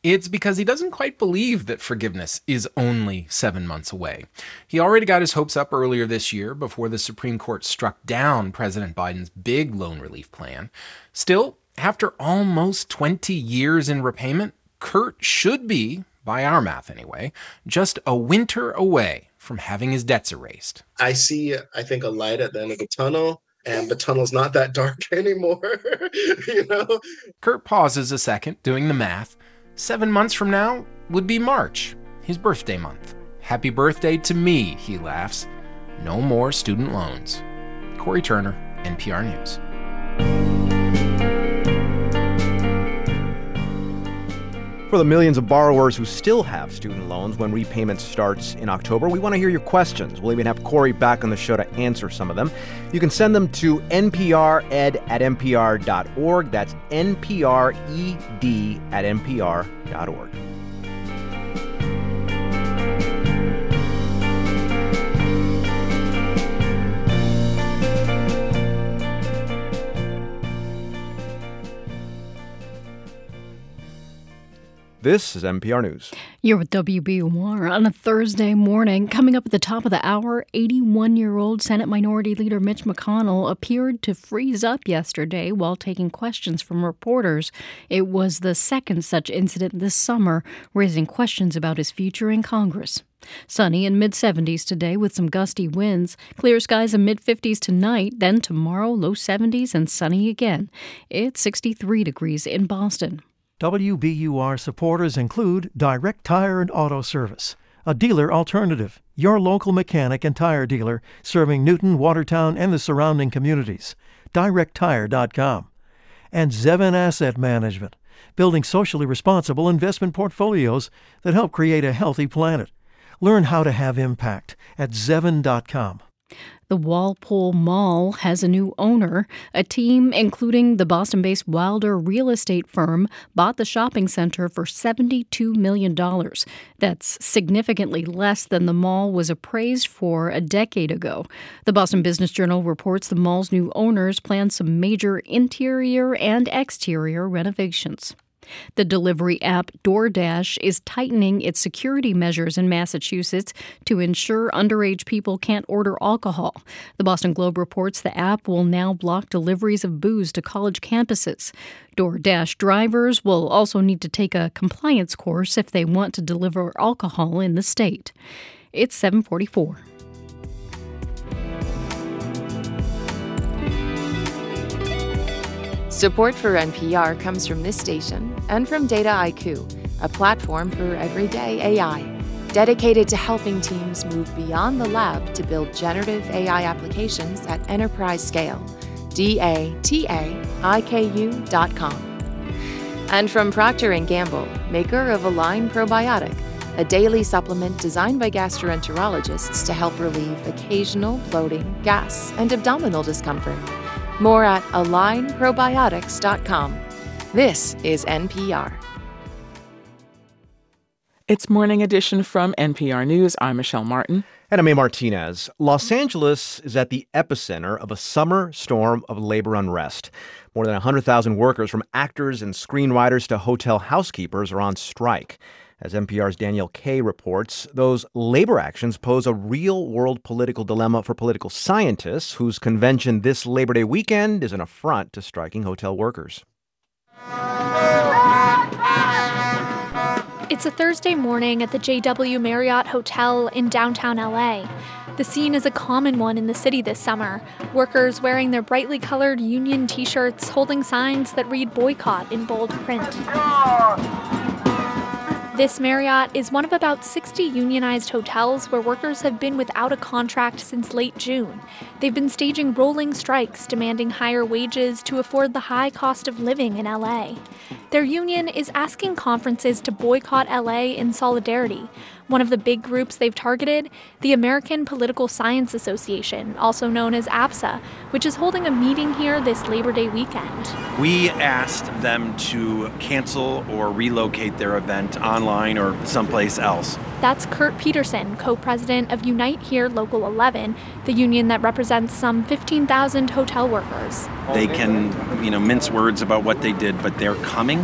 it's because he doesn't quite believe that forgiveness is only seven months away. He already got his hopes up earlier this year before the Supreme Court struck down President Biden's big loan relief plan. Still, after almost 20 years in repayment, Kurt should be, by our math anyway, just a winter away from having his debts erased. I see, I think, a light at the end of the tunnel, and the tunnel's not that dark anymore. you know? Kurt pauses a second, doing the math. Seven months from now would be March, his birthday month. Happy birthday to me, he laughs. No more student loans. Cory Turner, NPR News. For the millions of borrowers who still have student loans when repayment starts in October, we want to hear your questions. We'll even have Cory back on the show to answer some of them. You can send them to npred at npr.org. That's npred at npr.org. This is NPR News. You're with WBUR on a Thursday morning. Coming up at the top of the hour, 81 year old Senate Minority Leader Mitch McConnell appeared to freeze up yesterday while taking questions from reporters. It was the second such incident this summer, raising questions about his future in Congress. Sunny in mid 70s today with some gusty winds. Clear skies in mid 50s tonight, then tomorrow low 70s and sunny again. It's 63 degrees in Boston. WBUR supporters include Direct Tire and Auto Service, a dealer alternative, your local mechanic and tire dealer serving Newton, Watertown, and the surrounding communities. DirectTire.com. And Zevin Asset Management, building socially responsible investment portfolios that help create a healthy planet. Learn how to have impact at Zevin.com. The Walpole Mall has a new owner. A team, including the Boston based Wilder real estate firm, bought the shopping center for $72 million. That's significantly less than the mall was appraised for a decade ago. The Boston Business Journal reports the mall's new owners plan some major interior and exterior renovations. The delivery app DoorDash is tightening its security measures in Massachusetts to ensure underage people can't order alcohol. The Boston Globe reports the app will now block deliveries of booze to college campuses. DoorDash drivers will also need to take a compliance course if they want to deliver alcohol in the state. It's 744. Support for NPR comes from this station and from Dataiku, a platform for everyday AI, dedicated to helping teams move beyond the lab to build generative AI applications at enterprise scale. D-A-T-A-I-K-U.com. And from Procter & Gamble, maker of Align Probiotic, a daily supplement designed by gastroenterologists to help relieve occasional bloating, gas, and abdominal discomfort. More at alignprobiotics.com. This is NPR. It's Morning Edition from NPR News. I'm Michelle Martin. And I'm A. Martinez. Los Angeles is at the epicenter of a summer storm of labor unrest. More than 100,000 workers, from actors and screenwriters to hotel housekeepers, are on strike. As NPR's Danielle Kaye reports, those labor actions pose a real world political dilemma for political scientists whose convention this Labor Day weekend is an affront to striking hotel workers. It's a Thursday morning at the JW Marriott Hotel in downtown LA. The scene is a common one in the city this summer. Workers wearing their brightly colored union t shirts holding signs that read boycott in bold print. This Marriott is one of about 60 unionized hotels where workers have been without a contract since late June. They've been staging rolling strikes demanding higher wages to afford the high cost of living in LA. Their union is asking conferences to boycott LA in solidarity. One of the big groups they've targeted, the American Political Science Association, also known as APSA, which is holding a meeting here this Labor Day weekend. We asked them to cancel or relocate their event online or someplace else. That's Kurt Petersen, co president of Unite Here Local 11, the union that represents some 15,000 hotel workers. They can, you know, mince words about what they did, but they're coming,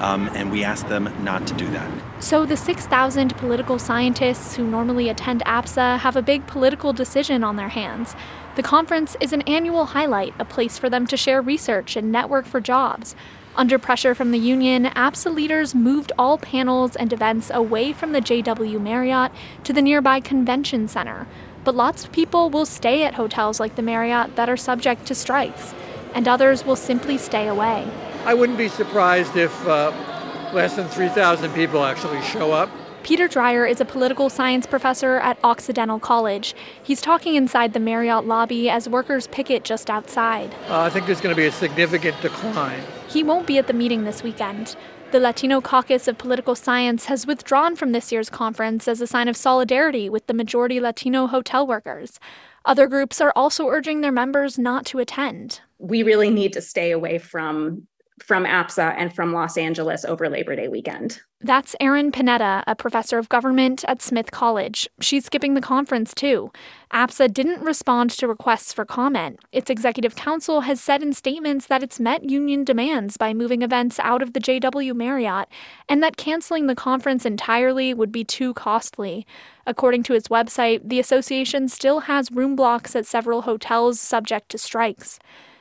um, and we asked them not to do that. So, the 6,000 political scientists who normally attend APSA have a big political decision on their hands. The conference is an annual highlight, a place for them to share research and network for jobs. Under pressure from the union, APSA leaders moved all panels and events away from the JW Marriott to the nearby convention center. But lots of people will stay at hotels like the Marriott that are subject to strikes, and others will simply stay away. I wouldn't be surprised if uh, less than 3,000 people actually show up. Peter Dreier is a political science professor at Occidental College. He's talking inside the Marriott lobby as workers picket just outside. Uh, I think there's going to be a significant decline. He won't be at the meeting this weekend. The Latino Caucus of Political Science has withdrawn from this year's conference as a sign of solidarity with the majority Latino hotel workers. Other groups are also urging their members not to attend. We really need to stay away from from APSA and from Los Angeles over Labor Day weekend. That's Erin Panetta, a professor of government at Smith College. She's skipping the conference too. APSA didn't respond to requests for comment. Its executive council has said in statements that it's met union demands by moving events out of the JW Marriott and that canceling the conference entirely would be too costly. According to its website, the association still has room blocks at several hotels subject to strikes.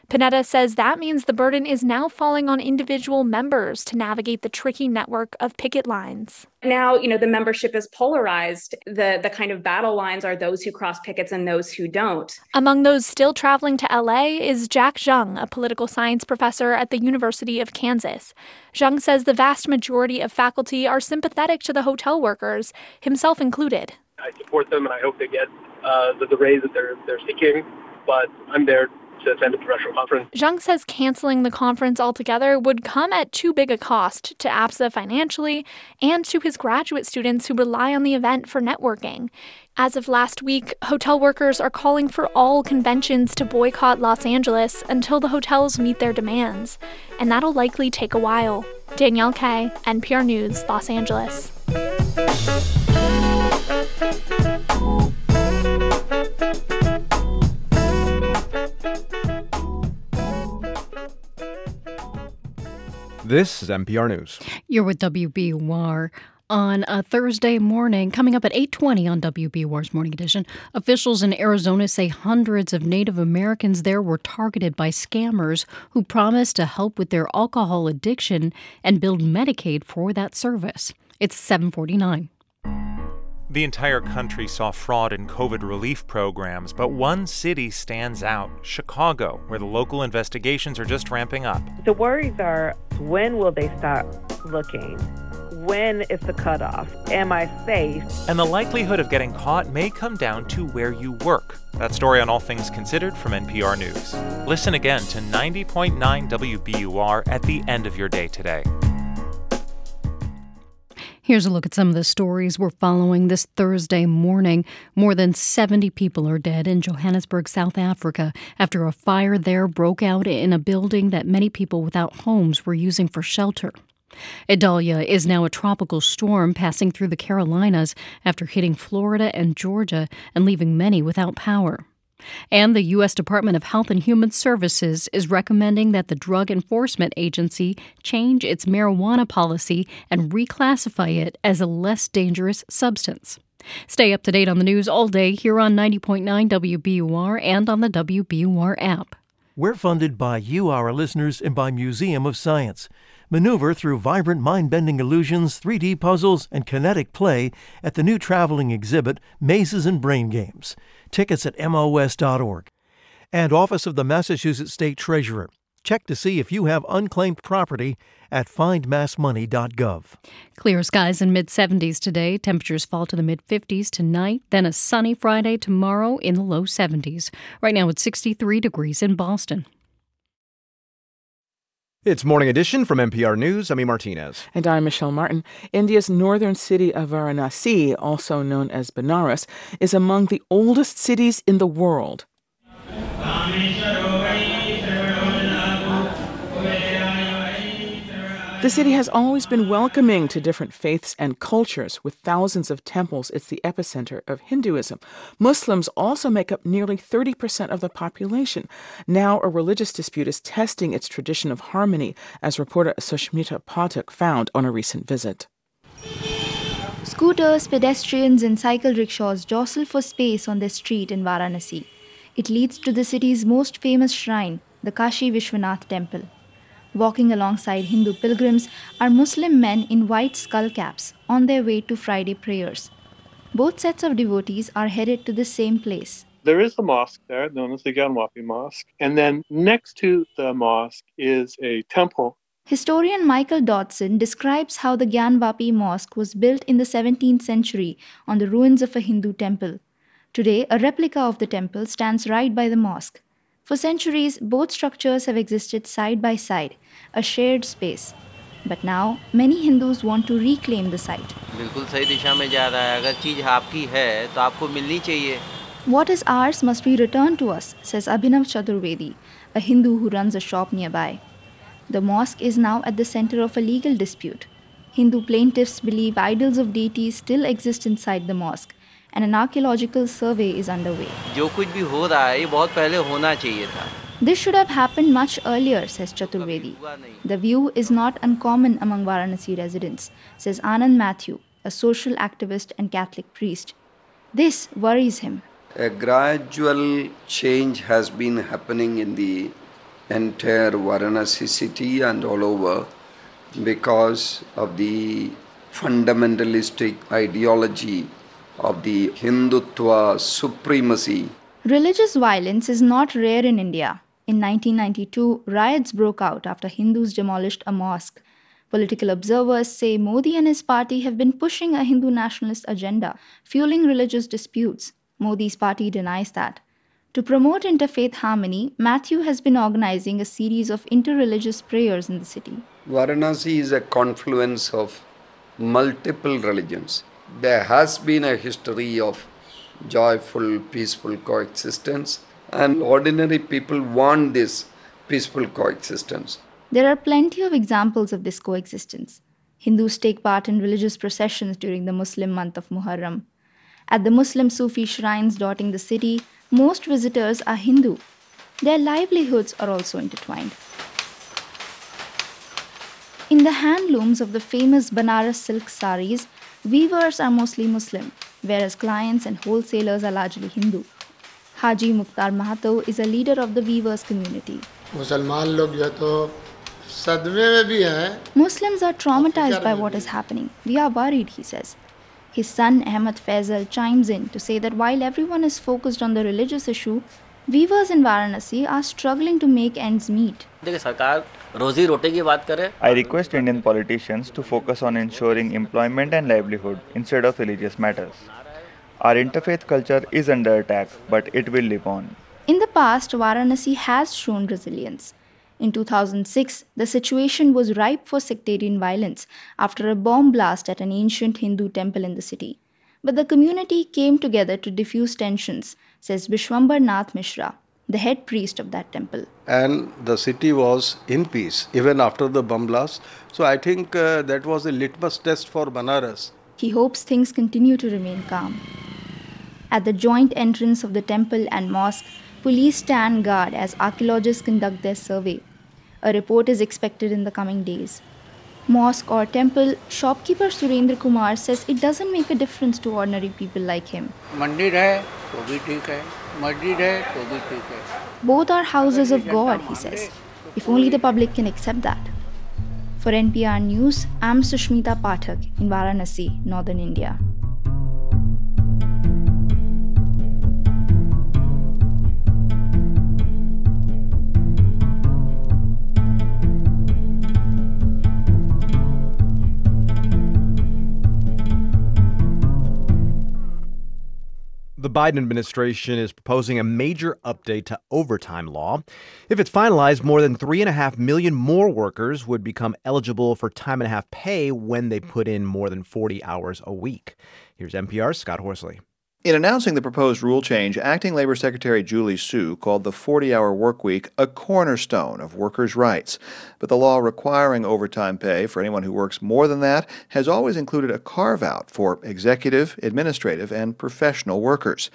Panetta says that means the burden is now falling on individual members to navigate the tricky network of picket lines. Now, you know, the membership is polarized. The the kind of battle lines are those who cross pickets and those who don't. Among those still traveling to LA is Jack Zheng, a political science professor at the University of Kansas. Zheng says the vast majority of faculty are sympathetic to the hotel workers, himself included. I support them and I hope they get uh, the, the raise that they're they're seeking, but I'm there to attend a professional conference. Zheng says canceling the conference altogether would come at too big a cost to APSA financially and to his graduate students who rely on the event for networking. As of last week, hotel workers are calling for all conventions to boycott Los Angeles until the hotels meet their demands, and that'll likely take a while. Danielle Kaye, NPR News, Los Angeles. This is NPR News. You're with WBUR on a Thursday morning, coming up at 8:20 on WBUR's Morning Edition. Officials in Arizona say hundreds of Native Americans there were targeted by scammers who promised to help with their alcohol addiction and build Medicaid for that service. It's 749. The entire country saw fraud in COVID relief programs, but one city stands out Chicago, where the local investigations are just ramping up. The worries are when will they start looking? When is the cutoff? Am I safe? And the likelihood of getting caught may come down to where you work. That story on All Things Considered from NPR News. Listen again to 90.9 WBUR at the end of your day today. Here's a look at some of the stories we're following this Thursday morning. More than 70 people are dead in Johannesburg, South Africa, after a fire there broke out in a building that many people without homes were using for shelter. Idalia is now a tropical storm passing through the Carolinas after hitting Florida and Georgia and leaving many without power. And the U.S. Department of Health and Human Services is recommending that the Drug Enforcement Agency change its marijuana policy and reclassify it as a less dangerous substance. Stay up to date on the news all day here on 90.9 WBUR and on the WBUR app. We're funded by you, our listeners, and by Museum of Science. Maneuver through vibrant mind bending illusions, 3D puzzles, and kinetic play at the new traveling exhibit, Mazes and Brain Games. Tickets at MOS.org. And Office of the Massachusetts State Treasurer. Check to see if you have unclaimed property at findmassmoney.gov. Clear skies in mid 70s today. Temperatures fall to the mid 50s tonight, then a sunny Friday tomorrow in the low 70s. Right now it's 63 degrees in Boston. It's Morning Edition from NPR News. I'm E. Martinez. And I'm Michelle Martin. India's northern city of Varanasi, also known as Benares, is among the oldest cities in the world. The city has always been welcoming to different faiths and cultures. With thousands of temples, it's the epicenter of Hinduism. Muslims also make up nearly 30% of the population. Now, a religious dispute is testing its tradition of harmony, as reporter Sushmita Pathak found on a recent visit. Scooters, pedestrians, and cycle rickshaws jostle for space on the street in Varanasi. It leads to the city's most famous shrine, the Kashi Vishwanath Temple. Walking alongside Hindu pilgrims are Muslim men in white skull caps on their way to Friday prayers. Both sets of devotees are headed to the same place. There is a mosque there known as the Gyanvapi Mosque, and then next to the mosque is a temple. Historian Michael Dodson describes how the Gyanvapi Mosque was built in the 17th century on the ruins of a Hindu temple. Today, a replica of the temple stands right by the mosque. For centuries, both structures have existed side by side, a shared space. But now, many Hindus want to reclaim the site. What is ours must be returned to us, says Abhinav Chaturvedi, a Hindu who runs a shop nearby. The mosque is now at the center of a legal dispute. Hindu plaintiffs believe idols of deities still exist inside the mosque, and an archaeological survey is underway. This should have happened much earlier, says Chaturvedi. The view is not uncommon among Varanasi residents, says Anand Matthew, a social activist and Catholic priest. This worries him. A gradual change has been happening in the entire Varanasi city and all over because of the fundamentalistic ideology of the Hindutva supremacy. Religious violence is not rare in India. In 1992, riots broke out after Hindus demolished a mosque. Political observers say Modi and his party have been pushing a Hindu nationalist agenda, fueling religious disputes. Modi's party denies that. To promote interfaith harmony, Matthew has been organizing a series of interreligious prayers in the city. Varanasi is a confluence of multiple religions. There has been a history of joyful, peaceful coexistence, and ordinary people want this peaceful coexistence. There are plenty of examples of this coexistence. Hindus take part in religious processions during the Muslim month of Muharram. At the Muslim Sufi shrines dotting the city, most visitors are Hindu. Their livelihoods are also intertwined. In the handlooms of the famous Banaras silk saris, weavers are mostly Muslim, whereas clients and wholesalers are largely Hindu. Haji Mukhtar Mahato is a leader of the weavers community. Muslims are traumatized by what is happening. We are worried, he says. His son Ahmed Faisal chimes in to say that while everyone is focused on the religious issue, weavers in Varanasi are struggling to make ends meet. I request Indian politicians to focus on ensuring employment and livelihood instead of religious matters. Our interfaith culture is under attack, but it will live on. In the past, Varanasi has shown resilience. In 2006, the situation was ripe for sectarian violence after a bomb blast at an ancient Hindu temple in the city. But the community came together to diffuse tensions, says Bishwambar Nath Mishra, the head priest of that temple. And the city was in peace even after the bomb blast. So I think uh, that was a litmus test for Banaras. He hopes things continue to remain calm. At the joint entrance of the temple and mosque, Police stand guard as archaeologists conduct their survey. A report is expected in the coming days. Mosque or temple, shopkeeper Surendra Kumar says it doesn't make a difference to ordinary people like him. Both are houses of God, he says, if only the public can accept that. For NPR News, I'm Sushmita Pathak in Varanasi, northern India. The Biden administration is proposing a major update to overtime law. If it's finalized, more than 3.5 million more workers would become eligible for time and a half pay when they put in more than 40 hours a week. Here's NPR's Scott Horsley. In announcing the proposed rule change, Acting Labor Secretary Julie Su called the 40 hour workweek a cornerstone of workers' rights. But the law requiring overtime pay for anyone who works more than that has always included a carve out for executive, administrative, and professional workers.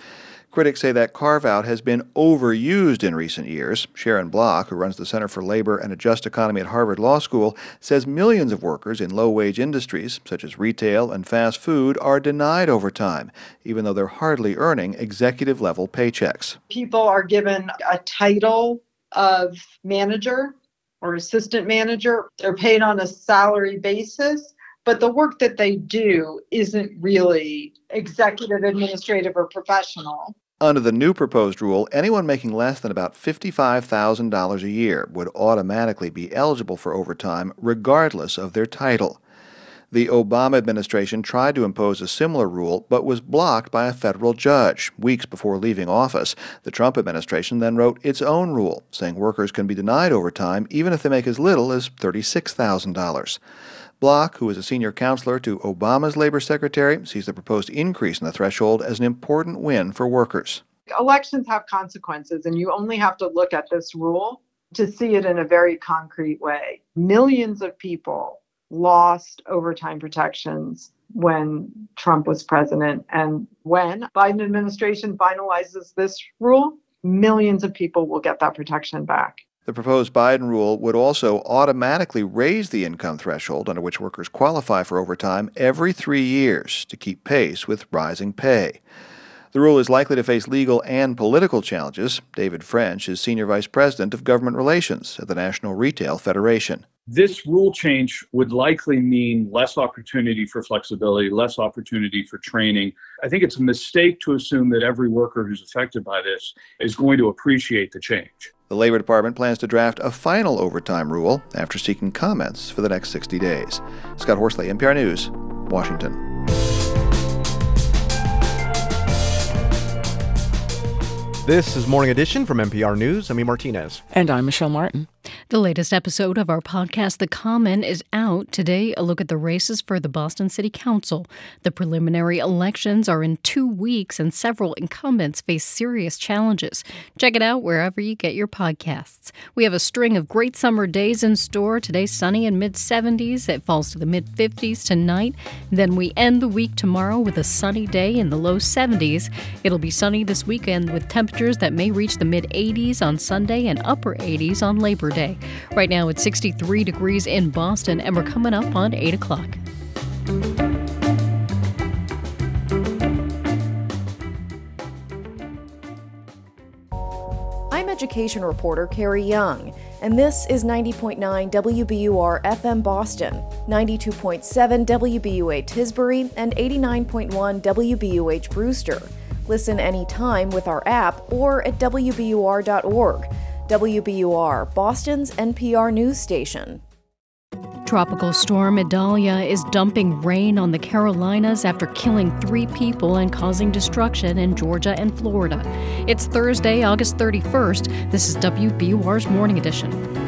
Critics say that carve out has been overused in recent years. Sharon Block, who runs the Center for Labor and a Just Economy at Harvard Law School, says millions of workers in low wage industries, such as retail and fast food, are denied overtime, even though they're hardly earning executive level paychecks. People are given a title of manager or assistant manager, they're paid on a salary basis but the work that they do isn't really executive, administrative, or professional. Under the new proposed rule, anyone making less than about $55,000 a year would automatically be eligible for overtime regardless of their title. The Obama administration tried to impose a similar rule, but was blocked by a federal judge. Weeks before leaving office, the Trump administration then wrote its own rule, saying workers can be denied overtime even if they make as little as $36,000. Block, who is a senior counselor to Obama's labor secretary, sees the proposed increase in the threshold as an important win for workers. Elections have consequences, and you only have to look at this rule to see it in a very concrete way. Millions of people lost overtime protections when Trump was president, and when Biden administration finalizes this rule, millions of people will get that protection back. The proposed Biden rule would also automatically raise the income threshold under which workers qualify for overtime every three years to keep pace with rising pay. The rule is likely to face legal and political challenges. David French is Senior Vice President of Government Relations at the National Retail Federation. This rule change would likely mean less opportunity for flexibility, less opportunity for training. I think it's a mistake to assume that every worker who's affected by this is going to appreciate the change. The Labor Department plans to draft a final overtime rule after seeking comments for the next 60 days. Scott Horsley, NPR News, Washington. This is Morning Edition from NPR News. I'm E. Martinez. And I'm Michelle Martin. The latest episode of our podcast, The Common, is out. Today, a look at the races for the Boston City Council. The preliminary elections are in two weeks, and several incumbents face serious challenges. Check it out wherever you get your podcasts. We have a string of great summer days in store. Today, sunny and mid 70s. It falls to the mid 50s tonight. Then we end the week tomorrow with a sunny day in the low 70s. It'll be sunny this weekend with temperatures that may reach the mid 80s on Sunday and upper 80s on Labor Day. Right now it's 63 degrees in Boston, and we're coming up on 8 o'clock. I'm education reporter Carrie Young, and this is 90.9 WBUR FM Boston, 92.7 WBUA Tisbury, and 89.1 WBUH Brewster. Listen anytime with our app or at WBUR.org. WBUR, Boston's NPR news station. Tropical storm Idalia is dumping rain on the Carolinas after killing three people and causing destruction in Georgia and Florida. It's Thursday, August 31st. This is WBUR's Morning Edition.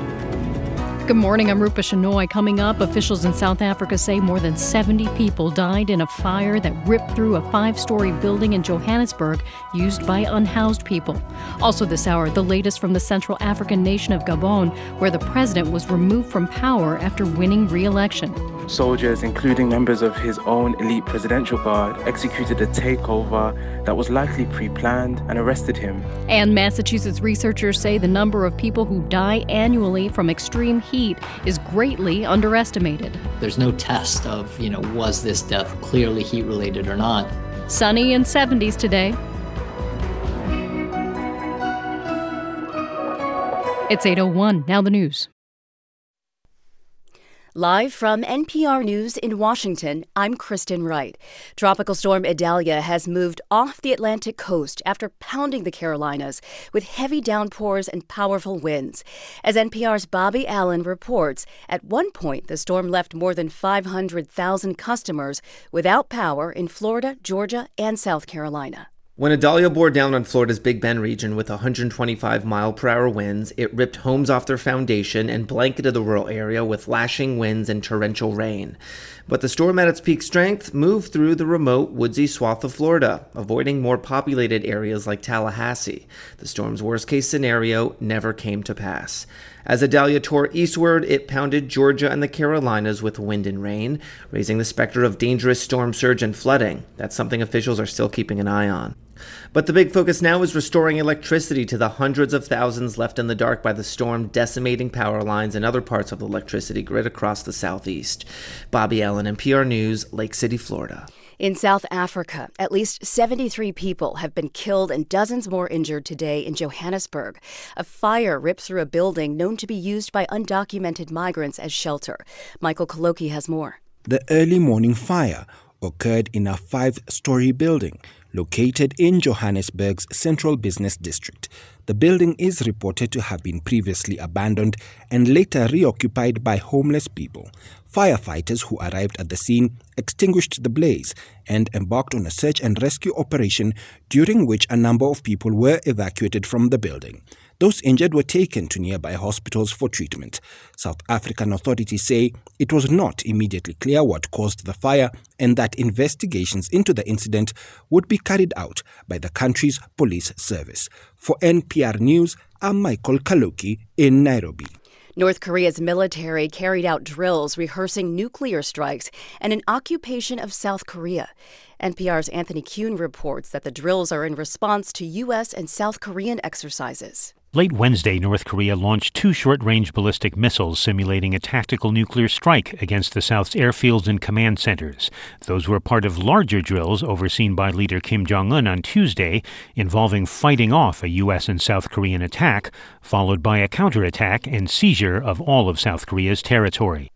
Good morning. I'm Rupa Shenoy. Coming up, officials in South Africa say more than 70 people died in a fire that ripped through a five story building in Johannesburg used by unhoused people. Also, this hour, the latest from the Central African nation of Gabon, where the president was removed from power after winning re election. Soldiers, including members of his own elite presidential guard, executed a takeover that was likely pre planned and arrested him. And Massachusetts researchers say the number of people who die annually from extreme heat is greatly underestimated. There's no test of, you know, was this death clearly heat related or not. Sunny and 70s today. It's 801. Now the news. Live from NPR News in Washington, I'm Kristen Wright. Tropical storm Idalia has moved off the Atlantic coast after pounding the Carolinas with heavy downpours and powerful winds. As NPR's Bobby Allyn reports, at one point the storm left more than 500,000 customers without power in Florida, Georgia, and South Carolina. When Idalia bore down on Florida's Big Bend region with 125 mile per hour winds, it ripped homes off their foundation and blanketed the rural area with lashing winds and torrential rain. But the storm at its peak strength moved through the remote, woodsy swath of Florida, avoiding more populated areas like Tallahassee. The storm's worst case scenario never came to pass. As Idalia tore eastward, it pounded Georgia and the Carolinas with wind and rain, raising the specter of dangerous storm surge and flooding. That's something officials are still keeping an eye on. But the big focus now is restoring electricity to the hundreds of thousands left in the dark by the storm, decimating power lines and other parts of the electricity grid across the southeast. Bobby Allyn, NPR News, Lake City, Florida. In South Africa, at least 73 people have been killed and dozens more injured today in Johannesburg. A fire ripped through a building known to be used by undocumented migrants as shelter. Michael Kaloki has more. The early morning fire occurred in a five story building located in Johannesburg's central business district. The building is reported to have been previously abandoned and later reoccupied by homeless people. Firefighters who arrived at the scene extinguished the blaze and embarked on a search and rescue operation during which a number of people were evacuated from the building. Those injured were taken to nearby hospitals for treatment. South African authorities say it was not immediately clear what caused the fire and that investigations into the incident would be carried out by the country's police service. For NPR News, I'm Michael Kaloki in Nairobi. North Korea's military carried out drills rehearsing nuclear strikes and an occupation of South Korea. NPR's Anthony Kuhn reports that the drills are in response to U.S. and South Korean exercises. Late Wednesday, North Korea launched two short range ballistic missiles simulating a tactical nuclear strike against the South's airfields and command centers. Those were part of larger drills overseen by leader Kim Jong un on Tuesday, involving fighting off a U.S. and South Korean attack, followed by a counterattack and seizure of all of South Korea's territory.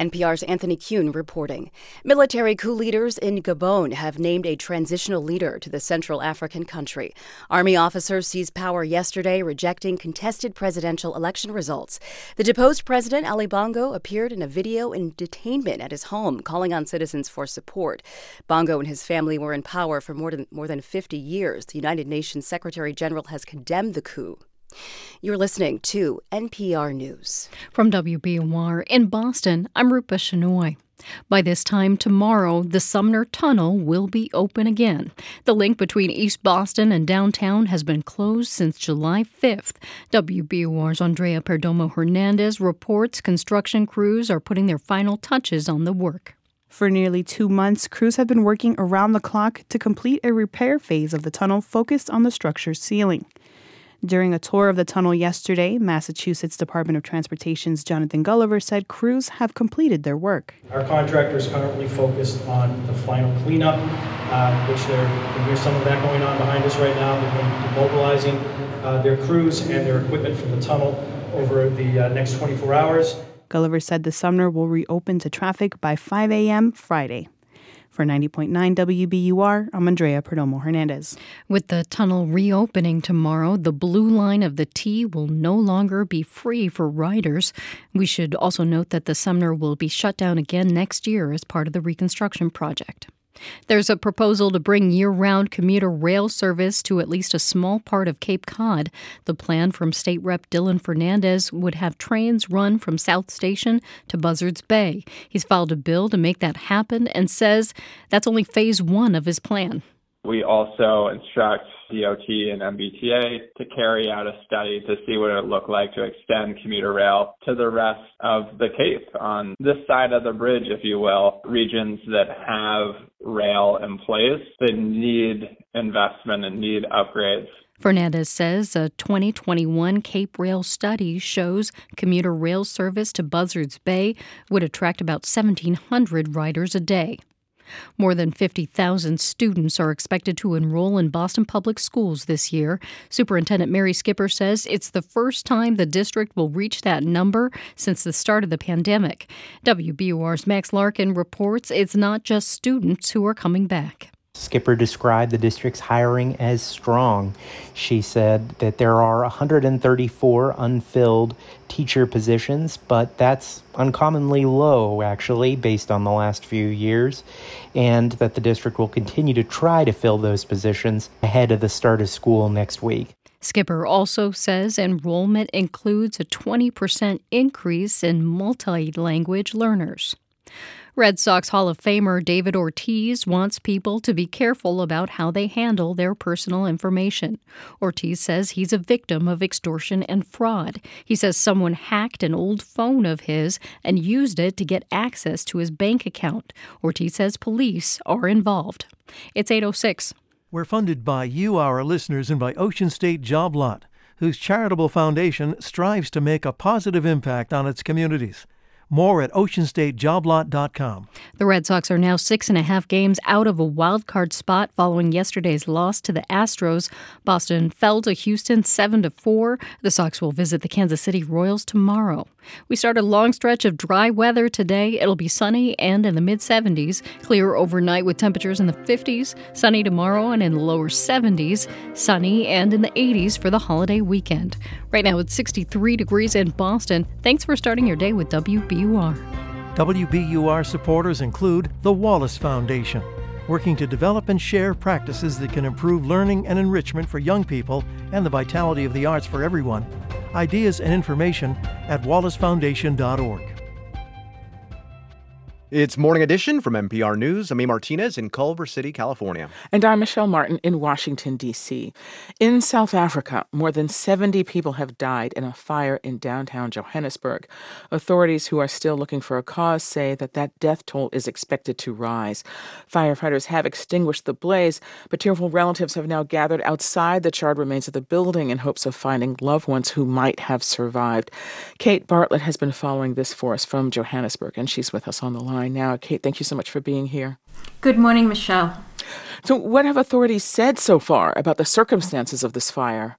NPR's Anthony Kuhn reporting. Military coup leaders in Gabon have named a transitional leader to the Central African country. Army officers seized power yesterday, rejecting contested presidential election results. The deposed president, Ali Bongo, appeared in a video in detainment at his home, calling on citizens for support. Bongo and his family were in power for more than, more than 50 years. The United Nations Secretary General has condemned the coup. You're listening to NPR News. From WBUR in Boston, I'm Rupa Shenoy. By this time tomorrow, the Sumner Tunnel will be open again. The link between East Boston and downtown has been closed since July 5th. WBUR's Andrea Perdomo Hernandez reports construction crews are putting their final touches on the work. For nearly two months, crews have been working around the clock to complete a repair phase of the tunnel focused on the structure's ceiling. During a tour of the tunnel yesterday, Massachusetts Department of Transportation's Jonathan Gulliver said crews have completed their work. Our contractor is currently focused on the final cleanup, uh, which there, there's some of that going on behind us right now. They're going to be mobilizing uh, their crews and their equipment from the tunnel over the uh, next 24 hours. Gulliver said the Sumner will reopen to traffic by 5 a.m. Friday. For 90.9 WBUR, I'm Andrea Perdomo Hernandez. With the tunnel reopening tomorrow, the blue line of the T will no longer be free for riders. We should also note that the Sumner will be shut down again next year as part of the reconstruction project. There's a proposal to bring year round commuter rail service to at least a small part of Cape Cod. The plan from State Rep Dylan Fernandez would have trains run from South Station to Buzzards Bay. He's filed a bill to make that happen and says that's only phase one of his plan. We also instruct DOT and MBTA to carry out a study to see what it would look like to extend commuter rail to the rest of the Cape on this side of the bridge, if you will. Regions that have rail in place, they need investment and need upgrades. Fernandez says a 2021 Cape Rail study shows commuter rail service to Buzzards Bay would attract about 1,700 riders a day. More than 50,000 students are expected to enroll in Boston Public Schools this year. Superintendent Mary Skipper says it's the first time the district will reach that number since the start of the pandemic. WBUR's Max Larkin reports it's not just students who are coming back. Skipper described the district's hiring as strong. She said that there are 134 unfilled teacher positions, but that's uncommonly low, actually, based on the last few years, and that the district will continue to try to fill those positions ahead of the start of school next week. Skipper also says enrollment includes a 20% increase in multi language learners. Red Sox Hall of Famer David Ortiz wants people to be careful about how they handle their personal information. Ortiz says he's a victim of extortion and fraud. He says someone hacked an old phone of his and used it to get access to his bank account. Ortiz says police are involved. It's 806. We're funded by you, our listeners, and by Ocean State Job Lot, whose charitable foundation strives to make a positive impact on its communities. More at oceanstatejoblot.com. The Red Sox are now six and a half games out of a wild card spot following yesterday's loss to the Astros. Boston fell to Houston 7 to 4. The Sox will visit the Kansas City Royals tomorrow. We start a long stretch of dry weather today. It'll be sunny and in the mid 70s. Clear overnight with temperatures in the 50s. Sunny tomorrow and in the lower 70s. Sunny and in the 80s for the holiday weekend. Right now it's 63 degrees in Boston. Thanks for starting your day with WBUR. WBUR supporters include the Wallace Foundation, working to develop and share practices that can improve learning and enrichment for young people and the vitality of the arts for everyone. Ideas and information at wallacefoundation.org. It's Morning Edition from NPR News. I'm. Martinez in Culver City, California. And I'm Michelle Martin in Washington, D.C. In South Africa, more than 70 people have died in a fire in downtown Johannesburg. Authorities who are still looking for a cause say that that death toll is expected to rise. Firefighters have extinguished the blaze, but tearful relatives have now gathered outside the charred remains of the building in hopes of finding loved ones who might have survived. Kate Bartlett has been following this for us from Johannesburg, and she's with us on the line line now. Kate, thank you so much for being here. Good morning, Michelle. So, what have authorities said so far about the circumstances of this fire?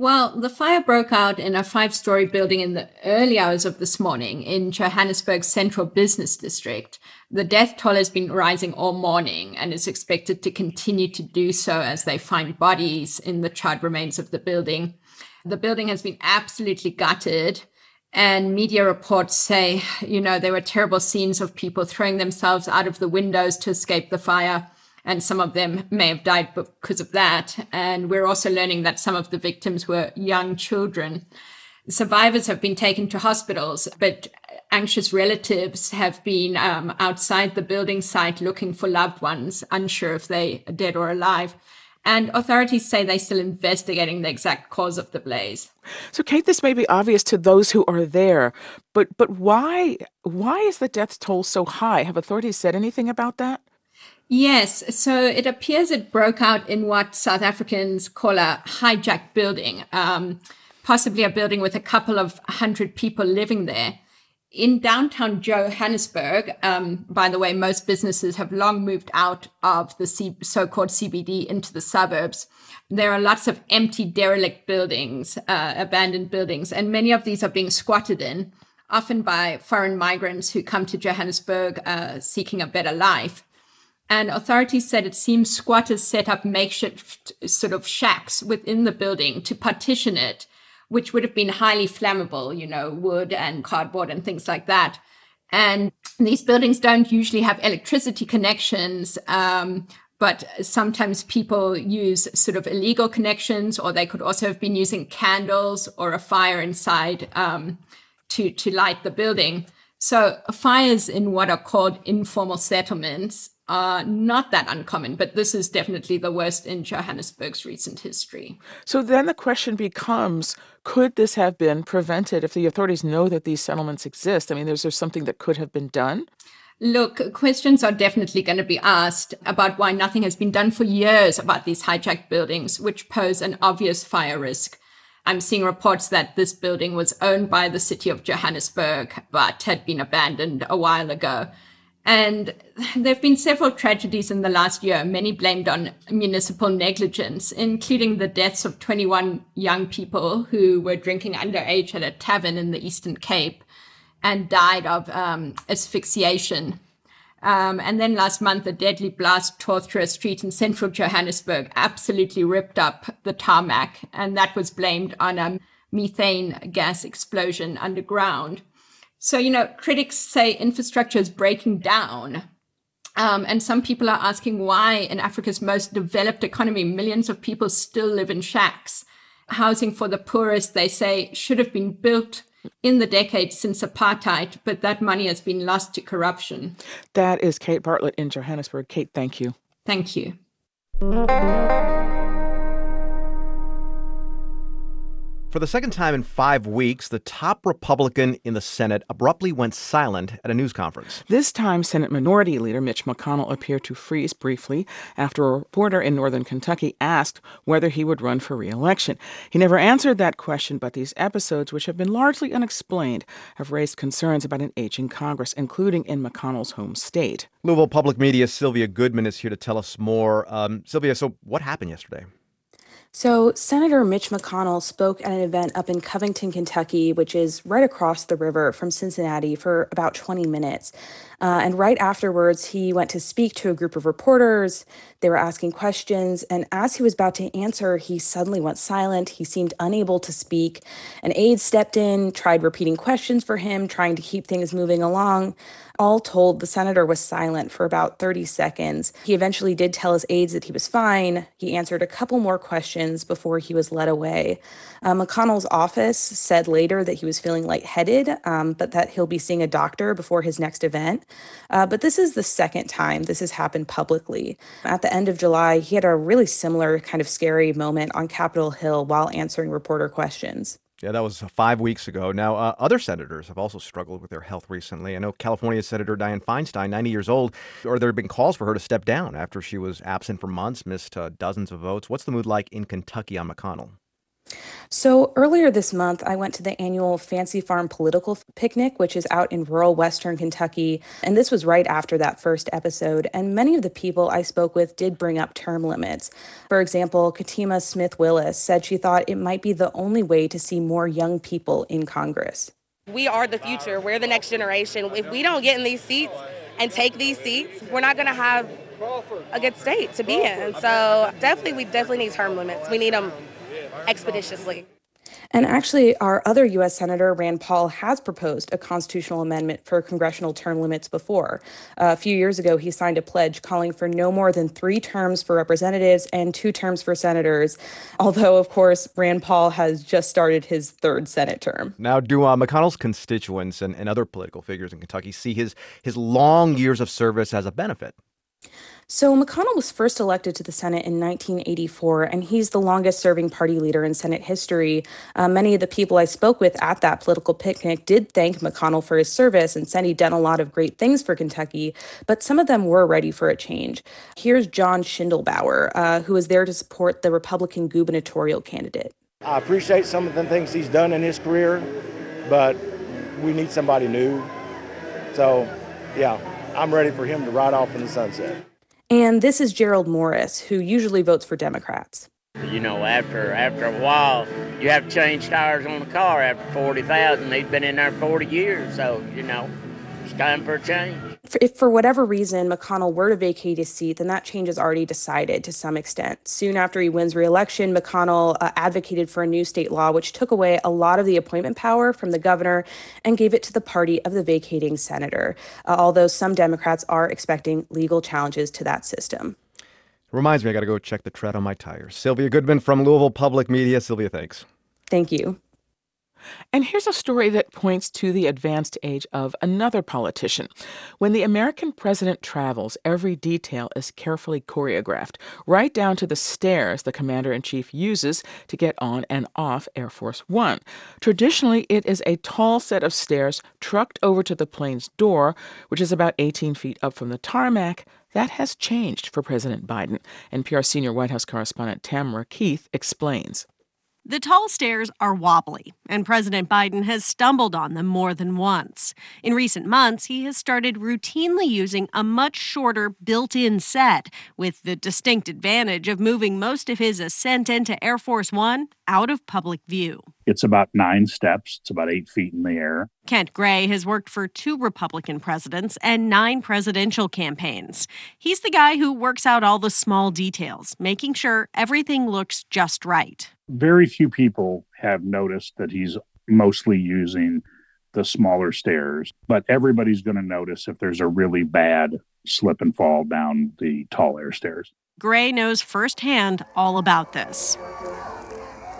Well, the fire broke out in a five story building in the early hours of this morning in Johannesburg's central business district. The death toll has been rising all morning and is expected to continue to do so as they find bodies in the charred remains of the building. The building has been absolutely gutted. And media reports say, you know, there were terrible scenes of people throwing themselves out of the windows to escape the fire. and some of them may have died because of that. And we're also learning that some of the victims were young children. Survivors have been taken to hospitals, but anxious relatives have been um, outside the building site looking for loved ones, unsure if they are dead or alive. And authorities say they're still investigating the exact cause of the blaze. So, Kate, this may be obvious to those who are there, but but why why is the death toll so high? Have authorities said anything about that? Yes, so it appears it broke out in what South Africans call a hijacked building, um, possibly a building with a couple of hundred people living there in downtown Johannesburg, um, by the way, most businesses have long moved out of the C- so called CBD into the suburbs. There are lots of empty, derelict buildings, uh, abandoned buildings, and many of these are being squatted in, often by foreign migrants who come to Johannesburg uh, seeking a better life. And authorities said it seems squatters set up makeshift sort of shacks within the building to partition it which would have been highly flammable, you know, wood and cardboard and things like that. And these buildings don't usually have electricity connections, um, but sometimes people use sort of illegal connections, or they could also have been using candles or a fire inside um, to, to light the building. So fires in what are called informal settlements are not that uncommon, but this is definitely the worst in Johannesburg's recent history. So then the question becomes could this have been prevented if the authorities know that these settlements exist? I mean, is there something that could have been done? Look, questions are definitely going to be asked about why nothing has been done for years about these hijacked buildings, which pose an obvious fire risk. I'm seeing reports that this building was owned by the city of Johannesburg, but had been abandoned a while ago. And there have been several tragedies in the last year, many blamed on municipal negligence, including the deaths of 21 young people who were drinking underage at a tavern in the Eastern Cape and died of um, asphyxiation. Um, and then last month, a deadly blast tore through a street in central Johannesburg, absolutely ripped up the tarmac, and that was blamed on a methane gas explosion underground. So, you know, critics say infrastructure is breaking down. Um, and some people are asking why, in Africa's most developed economy, millions of people still live in shacks. Housing for the poorest, they say, should have been built in the decades since apartheid, but that money has been lost to corruption. That is Kate Bartlett in Johannesburg. Kate, thank you. Thank you. For the second time in five weeks, the top Republican in the Senate abruptly went silent at a news conference. This time, Senate Minority Leader Mitch McConnell appeared to freeze briefly after a reporter in northern Kentucky asked whether he would run for reelection. He never answered that question, but these episodes, which have been largely unexplained, have raised concerns about an aging Congress, including in McConnell's home state. Louisville Public Media's Sylvia Goodman is here to tell us more. Um, Sylvia, so what happened yesterday? So, Senator Mitch McConnell spoke at an event up in Covington, Kentucky, which is right across the river from Cincinnati, for about 20 minutes. Uh, and right afterwards, he went to speak to a group of reporters. They were asking questions. And as he was about to answer, he suddenly went silent. He seemed unable to speak. An aide stepped in, tried repeating questions for him, trying to keep things moving along. All told, the senator was silent for about 30 seconds. He eventually did tell his aides that he was fine. He answered a couple more questions before he was led away. Uh, McConnell's office said later that he was feeling lightheaded, um, but that he'll be seeing a doctor before his next event. Uh, but this is the second time this has happened publicly. At the end of July, he had a really similar kind of scary moment on Capitol Hill while answering reporter questions. Yeah, that was five weeks ago. Now, uh, other senators have also struggled with their health recently. I know California Senator Dianne Feinstein, 90 years old, or there have been calls for her to step down after she was absent for months, missed uh, dozens of votes. What's the mood like in Kentucky on McConnell? So earlier this month, I went to the annual Fancy Farm Political Picnic, which is out in rural Western Kentucky. And this was right after that first episode. And many of the people I spoke with did bring up term limits. For example, Katima Smith Willis said she thought it might be the only way to see more young people in Congress. We are the future. We're the next generation. If we don't get in these seats and take these seats, we're not going to have a good state to be in. So definitely, we definitely need term limits. We need them expeditiously. And actually, our other U.S. Senator, Rand Paul, has proposed a constitutional amendment for congressional term limits before. Uh, a few years ago, he signed a pledge calling for no more than three terms for representatives and two terms for senators. Although, of course, Rand Paul has just started his third Senate term. Now, do uh, McConnell's constituents and, and other political figures in Kentucky see his, his long years of service as a benefit? So, McConnell was first elected to the Senate in 1984, and he's the longest serving party leader in Senate history. Uh, many of the people I spoke with at that political picnic did thank McConnell for his service and said he'd done a lot of great things for Kentucky, but some of them were ready for a change. Here's John Schindelbauer, uh, who was there to support the Republican gubernatorial candidate. I appreciate some of the things he's done in his career, but we need somebody new. So, yeah, I'm ready for him to ride off in the sunset. And this is Gerald Morris, who usually votes for Democrats. You know, after after a while, you have to change tires on the car after forty thousand. They've been in there forty years, so you know, it's time for a change if for whatever reason McConnell were to vacate his seat, then that change is already decided to some extent. Soon after he wins re-election, McConnell uh, advocated for a new state law which took away a lot of the appointment power from the governor and gave it to the party of the vacating senator. Uh, although some Democrats are expecting legal challenges to that system. Reminds me, I got to go check the tread on my tires. Sylvia Goodman from Louisville Public Media. Sylvia, thanks. Thank you. And here's a story that points to the advanced age of another politician. When the American president travels, every detail is carefully choreographed, right down to the stairs the commander in chief uses to get on and off Air Force One. Traditionally, it is a tall set of stairs trucked over to the plane's door, which is about 18 feet up from the tarmac. That has changed for President Biden. NPR senior White House correspondent Tamara Keith explains. The tall stairs are wobbly, and President Biden has stumbled on them more than once. In recent months, he has started routinely using a much shorter built in set, with the distinct advantage of moving most of his ascent into Air Force One out of public view. It's about nine steps, it's about eight feet in the air. Kent Gray has worked for two Republican presidents and nine presidential campaigns. He's the guy who works out all the small details, making sure everything looks just right very few people have noticed that he's mostly using the smaller stairs, but everybody's going to notice if there's a really bad slip and fall down the tall air stairs. Gray knows firsthand all about this.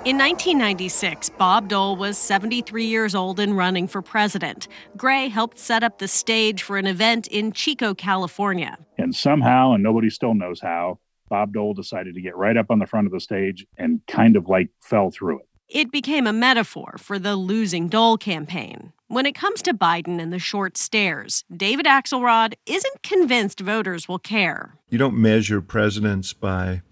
In 1996, Bob Dole was 73 years old and running for president. Gray helped set up the stage for an event in Chico, California. And somehow, and nobody still knows how, Bob Dole decided to get right up on the front of the stage and kind of like fell through it. It became a metaphor for the losing Dole campaign. When it comes to Biden and the short stairs, David Axelrod isn't convinced voters will care. You don't measure presidents by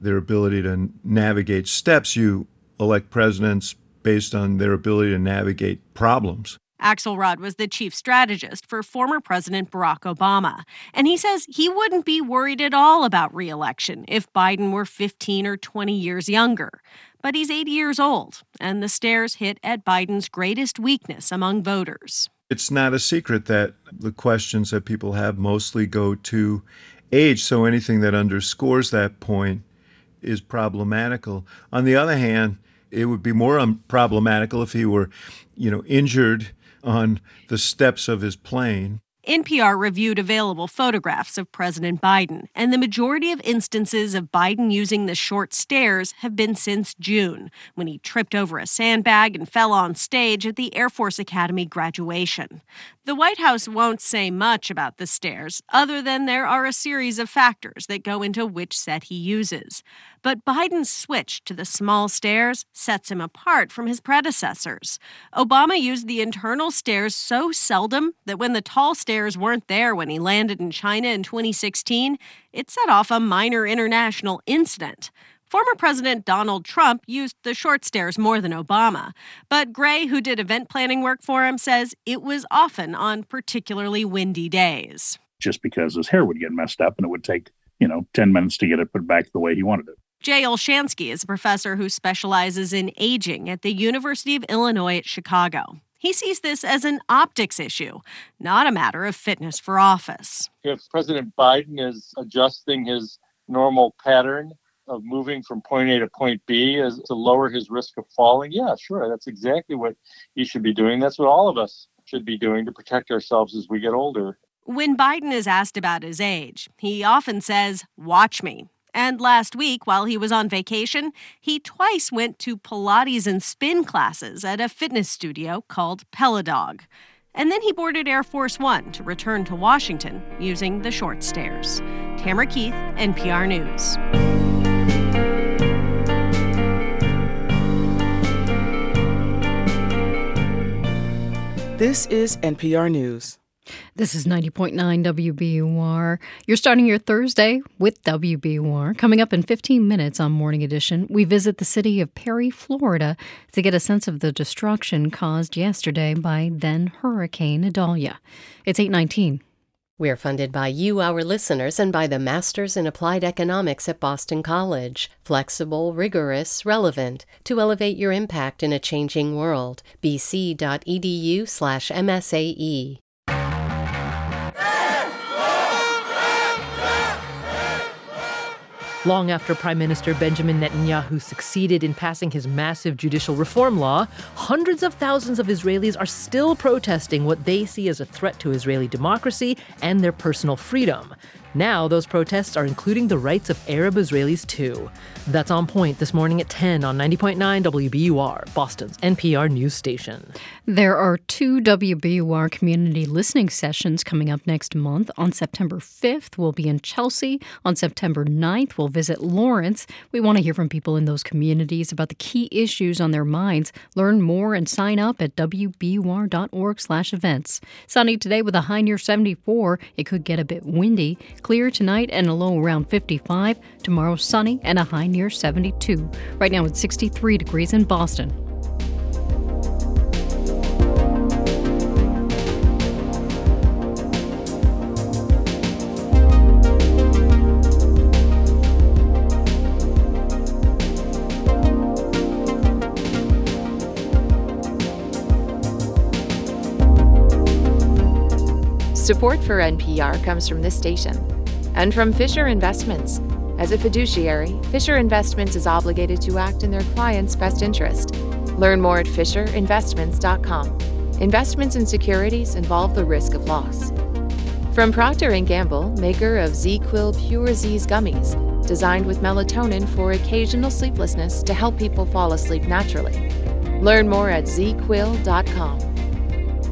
their ability to navigate steps. You elect presidents based on their ability to navigate problems. Axelrod was the chief strategist for former President Barack Obama, and he says he wouldn't be worried at all about reelection if Biden were 15 or 20 years younger. But he's 80 years old, and the stairs hit at Biden's greatest weakness among voters. It's not a secret that the questions that people have mostly go to age, so anything that underscores that point is problematical. On the other hand, it would be more problematical if he were, you know, injured on the steps of his plane. NPR reviewed available photographs of President Biden, and the majority of instances of Biden using the short stairs have been since June, when he tripped over a sandbag and fell on stage at the Air Force Academy graduation. The White House won't say much about the stairs, other than there are a series of factors that go into which set he uses. But Biden's switch to the small stairs sets him apart from his predecessors. Obama used the internal stairs so seldom that when the tall stairs weren't there when he landed in China in 2016, it set off a minor international incident. Former President Donald Trump used the short stairs more than Obama, but Gray, who did event planning work for him, says it was often on particularly windy days. Just because his hair would get messed up and it would take, you know, 10 minutes to get it put back the way he wanted it. Jay Olshansky is a professor who specializes in aging at the University of Illinois at Chicago. He sees this as an optics issue, not a matter of fitness for office. If President Biden is adjusting his normal pattern of moving from point A to point B as to lower his risk of falling, yeah, sure, that's exactly what he should be doing. That's what all of us should be doing to protect ourselves as we get older. When Biden is asked about his age, he often says, Watch me. And last week, while he was on vacation, he twice went to Pilates and spin classes at a fitness studio called Peladog. And then he boarded Air Force One to return to Washington using the short stairs. Tamara Keith, NPR News. This is NPR News. This is 90.9 WBUR. You're starting your Thursday with WBUR. Coming up in 15 minutes on Morning Edition, we visit the city of Perry, Florida to get a sense of the destruction caused yesterday by then Hurricane Idalia. It's 819. We're funded by you, our listeners, and by the Masters in Applied Economics at Boston College. Flexible, rigorous, relevant to elevate your impact in a changing world. bc.edu slash MSAE. Long after Prime Minister Benjamin Netanyahu succeeded in passing his massive judicial reform law, hundreds of thousands of Israelis are still protesting what they see as a threat to Israeli democracy and their personal freedom. Now, those protests are including the rights of Arab Israelis too. That's on point this morning at 10 on 90.9 WBUR, Boston's NPR news station. There are two WBUR community listening sessions coming up next month. On September 5th, we'll be in Chelsea. On September 9th, we'll visit Lawrence. We want to hear from people in those communities about the key issues on their minds. Learn more and sign up at wbur.org slash events. Sunny today with a high near 74. It could get a bit windy. Clear tonight and a low around 55. Tomorrow sunny and a high near 72. Right now it's 63 degrees in Boston. Support for NPR comes from this station and from Fisher Investments. As a fiduciary, Fisher Investments is obligated to act in their client's best interest. Learn more at fisherinvestments.com. Investments in securities involve the risk of loss. From Procter & Gamble, maker of ZzzQuil Pure Z's gummies, designed with melatonin for occasional sleeplessness to help people fall asleep naturally. Learn more at zzzquil.com.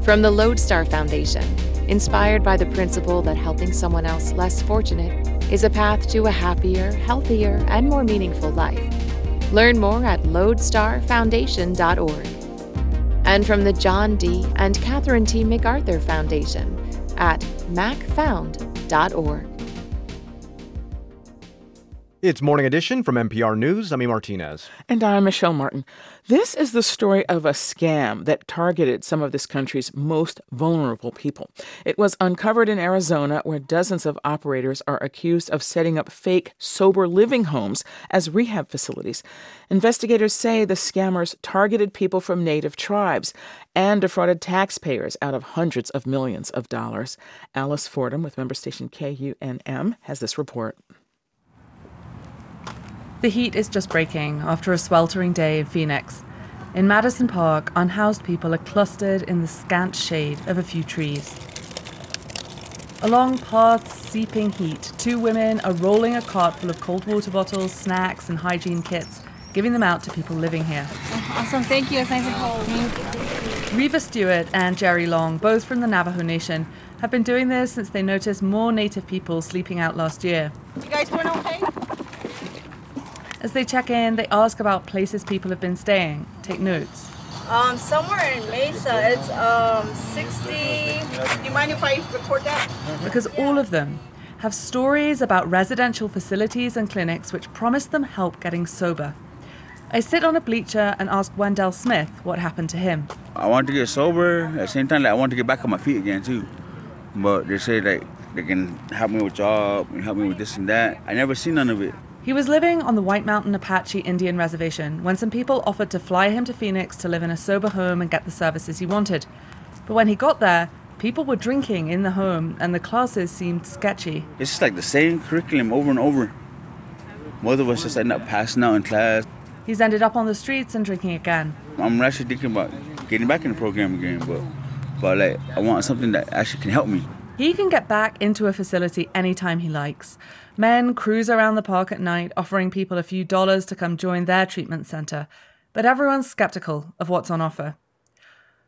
From the Lodestar Foundation, inspired by the principle that helping someone else less fortunate is a path to a happier, healthier, and more meaningful life. Learn more at lodestarfoundation.org. And from the John D. and Catherine T. MacArthur Foundation at macfound.org. It's Morning Edition from NPR News. I'm E. Martinez. And I'm Michelle Martin. This is the story of a scam that targeted some of this country's most vulnerable people. It was uncovered in Arizona, where dozens of operators are accused of setting up fake sober living homes as rehab facilities. Investigators say the scammers targeted people from native tribes and defrauded taxpayers out of hundreds of millions of dollars. Alice Fordham with member station KUNM has this report. The heat is just breaking after a sweltering day in Phoenix. In Madison Park, unhoused people are clustered in the scant shade of a few trees. Along paths seeping heat, two women are rolling a cart full of cold water bottles, snacks, and hygiene kits, giving them out to people living here. Awesome, thank you. It's nice and cold. Reva Stewart and Jerry Long, both from the Navajo Nation, have been doing this since they noticed more native people sleeping out last year. You guys doing okay? As they check in, they ask about places people have been staying, take notes. Um, somewhere in Mesa, it's um 60. Do you mind if I record that? Because all of them have stories about residential facilities and clinics which promise them help getting sober. I sit on a bleacher and ask Wendell Smith what happened to him. I want to get sober. At the same time, like, I want to get back on my feet again too. But they say like they can help me with job and help me with this and that. I never seen none of it. He was living on the White Mountain Apache Indian Reservation when some people offered to fly him to Phoenix to live in a sober home and get the services he wanted. But when he got there, people were drinking in the home and the classes seemed sketchy. It's just like the same curriculum over and over. most of us just end up passing out in class. He's ended up on the streets and drinking again. I'm actually thinking about getting back in the program again, but but like I want something that actually can help me. He can get back into a facility anytime he likes. Men cruise around the park at night offering people a few dollars to come join their treatment center, but everyone's skeptical of what's on offer.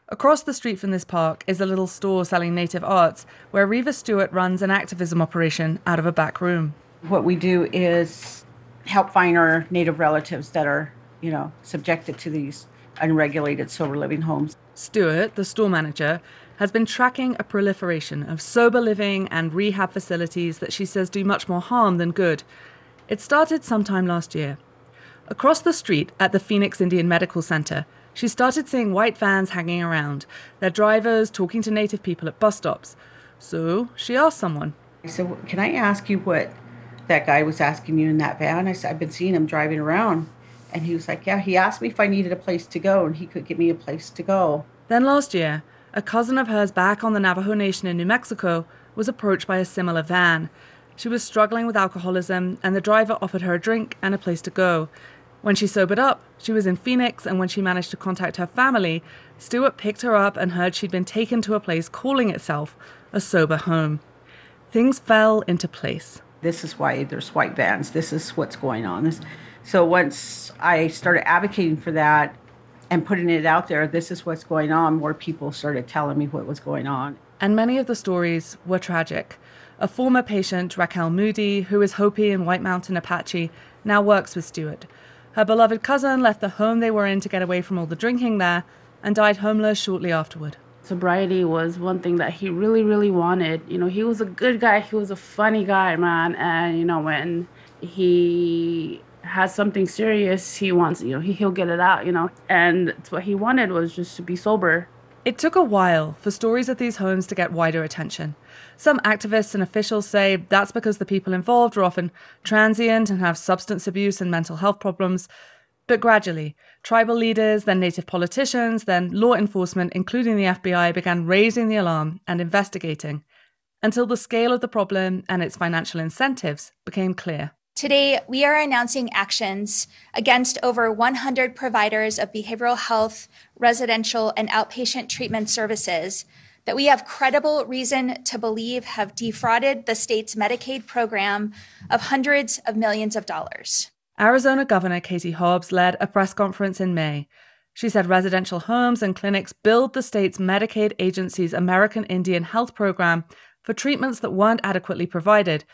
Across the street from this park is a little store selling native arts where Reva Stewart runs an activism operation out of a back room. What we do is help find our native relatives that are, you know, subjected to these unregulated sober living homes. Stewart, the store manager, has been tracking a proliferation of sober living and rehab facilities that she says do much more harm than good. It started sometime last year. Across the street at the Phoenix Indian Medical Center, she started seeing white vans hanging around, their drivers talking to native people at bus stops. So she asked someone. I said, Can I ask you what that guy was asking you in that van? I said, I've been seeing him driving around. And he was like, Yeah, he asked me if I needed a place to go, and he could give me a place to go. Then last year, a cousin of hers back on the Navajo Nation in New Mexico was approached by a similar van. She was struggling with alcoholism, and the driver offered her a drink and a place to go. When she sobered up, she was in Phoenix, and when she managed to contact her family, Stewart picked her up and heard she'd been taken to a place calling itself a sober home. Things fell into place. This is why there's white vans. This is what's going on. So once I started advocating for that and putting it out there, this is what's going on, more people started telling me what was going on. And many of the stories were tragic. A former patient, Raquel Moody, who is Hopi and White Mountain Apache, now works with Stewart. Her beloved cousin left the home they were in to get away from all the drinking there and died homeless shortly afterward. Sobriety was one thing that he really, really wanted. You know, he was a good guy, he was a funny guy, man. And, you know, when he has something serious, he wants, you know, he, he'll get it out, you know. And what he wanted was just to be sober. It took a while for stories of these homes to get wider attention. Some activists and officials say that's because the people involved are often transient and have substance abuse and mental health problems. But gradually, tribal leaders, then native politicians, then law enforcement, including the FBI, began raising the alarm and investigating until the scale of the problem and its financial incentives became clear. Today, we are announcing actions against over 100 providers of behavioral health, residential, and outpatient treatment services that we have credible reason to believe have defrauded the state's Medicaid program of hundreds of millions of dollars. Arizona Governor Katie Hobbs led a press conference in May. She said residential homes and clinics billed the state's Medicaid agency's American Indian Health Program for treatments that weren't adequately provided,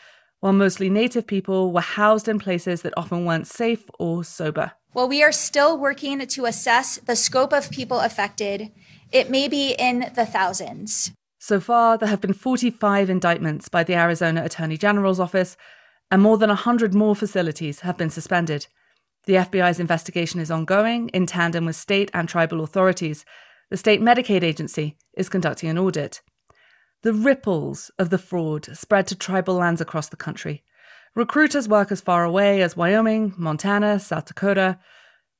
while mostly Native people were housed in places that often weren't safe or sober. While we are still working to assess the scope of people affected, it may be in the thousands. So far, there have been 45 indictments by the Arizona Attorney General's office, and more than 100 more facilities have been suspended. The FBI's investigation is ongoing in tandem with state and tribal authorities. The state Medicaid agency is conducting an audit. The ripples of the fraud spread to tribal lands across the country. Recruiters work as far away as Wyoming, Montana, South Dakota.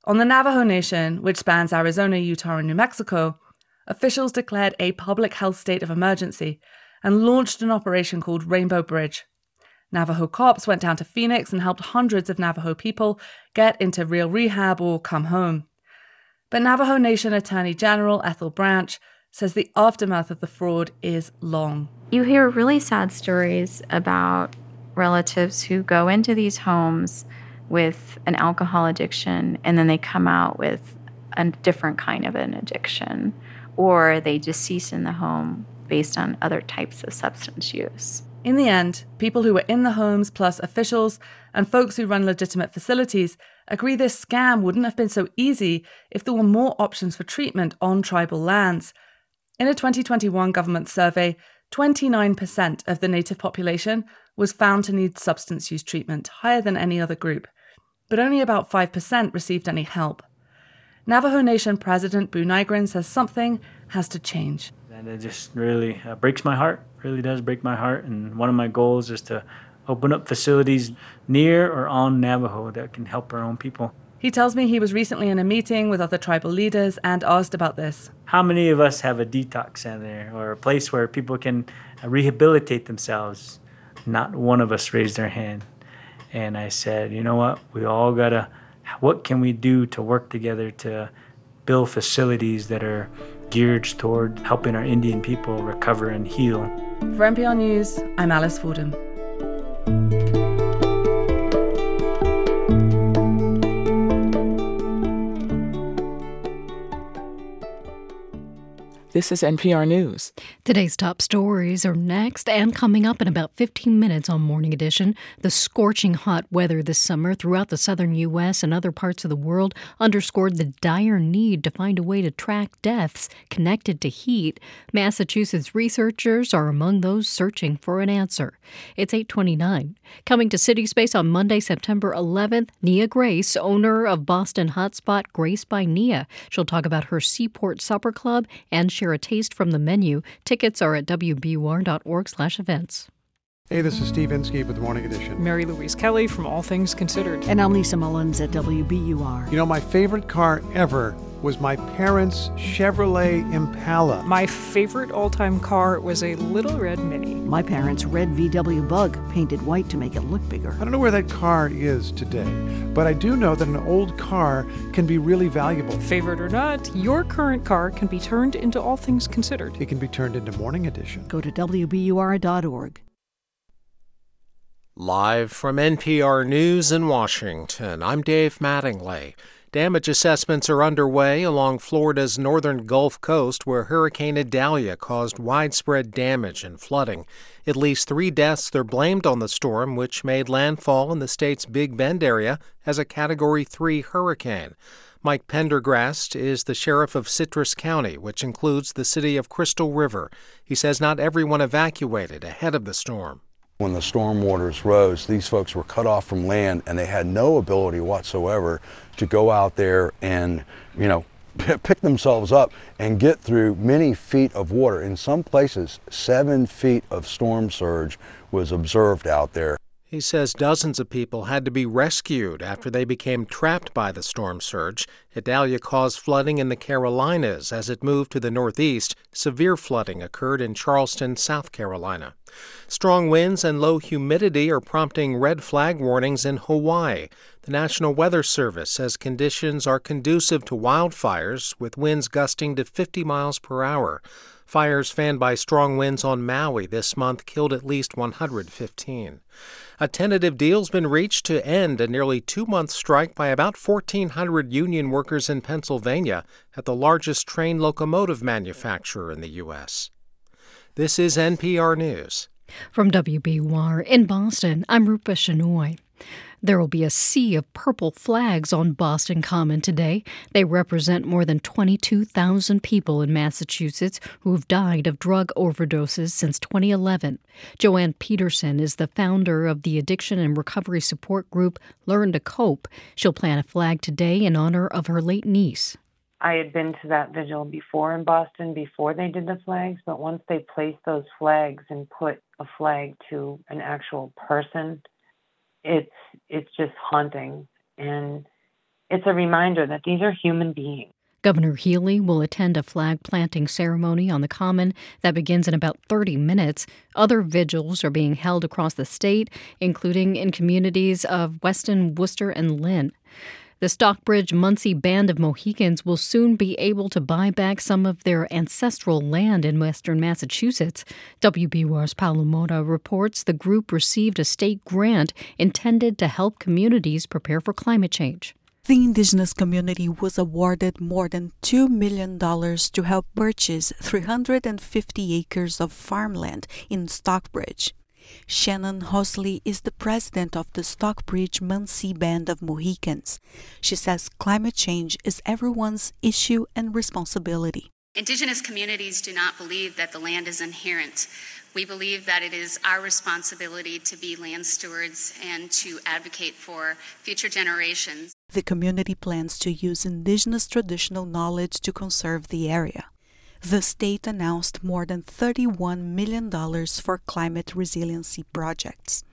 On the Navajo Nation, which spans Arizona, Utah, and New Mexico, officials declared a public health state of emergency and launched an operation called Rainbow Bridge. Navajo cops went down to Phoenix and helped hundreds of Navajo people get into real rehab or come home. But Navajo Nation Attorney General Ethel Branch says the aftermath of the fraud is long. You hear really sad stories about relatives who go into these homes with an alcohol addiction and then they come out with a different kind of an addiction or they decease in the home based on other types of substance use. In the end, people who were in the homes, plus officials and folks who run legitimate facilities, agree this scam wouldn't have been so easy if there were more options for treatment on tribal lands. In a 2021 government survey, 29% of the native population was found to need substance use treatment, higher than any other group, but only about 5% received any help. Navajo Nation President Buu Nygren says something has to change. And it just really uh, breaks my heart, really does break my heart. And one of my goals is to open up facilities near or on Navajo that can help our own people. He tells me he was recently in a meeting with other tribal leaders and asked about this. How many of us have a detox center or a place where people can rehabilitate themselves? Not one of us raised their hand. And I said, you know what? We all got to, what can we do to work together to build facilities that are geared toward helping our Indian people recover and heal? For NPR News, I'm Alice Fordham. This is NPR News. Today's top stories are next and coming up in about 15 minutes on Morning Edition. The scorching hot weather this summer throughout the southern U.S. and other parts of the world underscored the dire need to find a way to track deaths connected to heat. Massachusetts researchers are among those searching for an answer. It's 829. Coming to City Space on Monday, September 11th, Nia Grace, owner of Boston hotspot Grace by Nia. She'll talk about her Seaport Supper Club and share a taste from the menu. Tickets are at wbur.org/events. Hey, this is Steve Inskeep with the Morning Edition. Mary Louise Kelly from All Things Considered. And I'm Lisa Mullins at WBUR. You know, my favorite car ever was my parents' Chevrolet Impala. My favorite all time car was a Little Red Mini. My parents' red VW Bug, painted white to make it look bigger. I don't know where that car is today, but I do know that an old car can be really valuable. Favorite or not, your current car can be turned into All Things Considered. It can be turned into Morning Edition. Go to WBUR.org. Live from NPR News in Washington, I'm Dave Mattingly. Damage assessments are underway along Florida's northern Gulf Coast where Hurricane Idalia caused widespread damage and flooding. At least three deaths are blamed on the storm, which made landfall in the state's Big Bend area as a Category 3 hurricane. Mike Prendergast is the sheriff of Citrus County, which includes the city of Crystal River. He says not everyone evacuated ahead of the storm. When the storm waters rose, these folks were cut off from land and they had no ability whatsoever to go out there and, you know, pick themselves up and get through many feet of water. In some places, seven feet of storm surge was observed out there. He says dozens of people had to be rescued after they became trapped by the storm surge. Idalia caused flooding in the Carolinas as it moved to the northeast. Severe flooding occurred in Charleston, South Carolina. Strong winds and low humidity are prompting red flag warnings in Hawaii. The National Weather Service says conditions are conducive to wildfires with winds gusting to 50 miles per hour. Fires fanned by strong winds on Maui this month killed at least 115. A tentative deal's been reached to end a nearly two month strike by about 1,400 union workers in Pennsylvania at the largest train locomotive manufacturer in the U.S. This is NPR News. From WBUR in Boston, I'm Rupa Shenoy. There will be a sea of purple flags on Boston Common today. They represent more than 22,000 people in Massachusetts who have died of drug overdoses since 2011. Joanne Peterson is the founder of the addiction and recovery support group Learn to Cope. She'll plant a flag today in honor of her late niece. I had been to that vigil before in Boston before they did the flags, but once they placed those flags and put a flag to an actual person, it's it's just haunting and it's a reminder that these are human beings. Governor Healey will attend a flag planting ceremony on the Common that begins in about 30 minutes. Other vigils are being held across the state, including in communities of Weston, Worcester, and Lynn. The Stockbridge Munsee Band of Mohicans will soon be able to buy back some of their ancestral land in western Massachusetts. WBUR's Paula Moura reports the group received a state grant intended to help communities prepare for climate change. The indigenous community was awarded more than $2 million to help purchase 350 acres of farmland in Stockbridge. Shannon Holsey is the president of the Stockbridge Munsee Band of Mohicans. She says climate change is everyone's issue and responsibility. Indigenous communities do not believe that the land is inherent. We believe that it is our responsibility to be land stewards and to advocate for future generations. The community plans to use indigenous traditional knowledge to conserve the area the state announced more than $31 million for climate resiliency projects.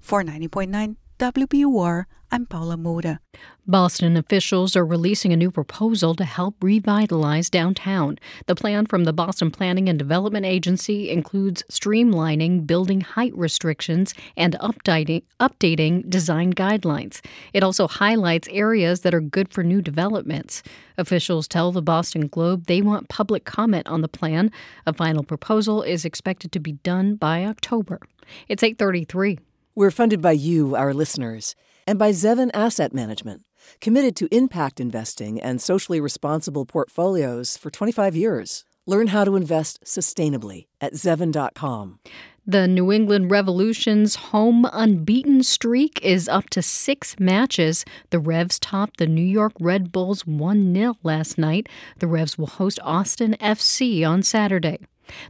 For 90.9, WBUR, I'm Paula Moura. Boston officials are releasing a new proposal to help revitalize downtown. The plan from the Boston Planning and Development Agency includes streamlining building height restrictions and updating, updating design guidelines. It also highlights areas that are good for new developments. Officials tell the Boston Globe they want public comment on the plan. A final proposal is expected to be done by October. It's 833. We're funded by you, our listeners, and by Zevin Asset Management, committed to impact investing and socially responsible portfolios for 25 years. Learn how to invest sustainably at Zevin.com. The New England Revolution's home unbeaten streak is up to six matches. The Revs topped the New York Red Bulls 1 0 last night. The Revs will host Austin FC on Saturday.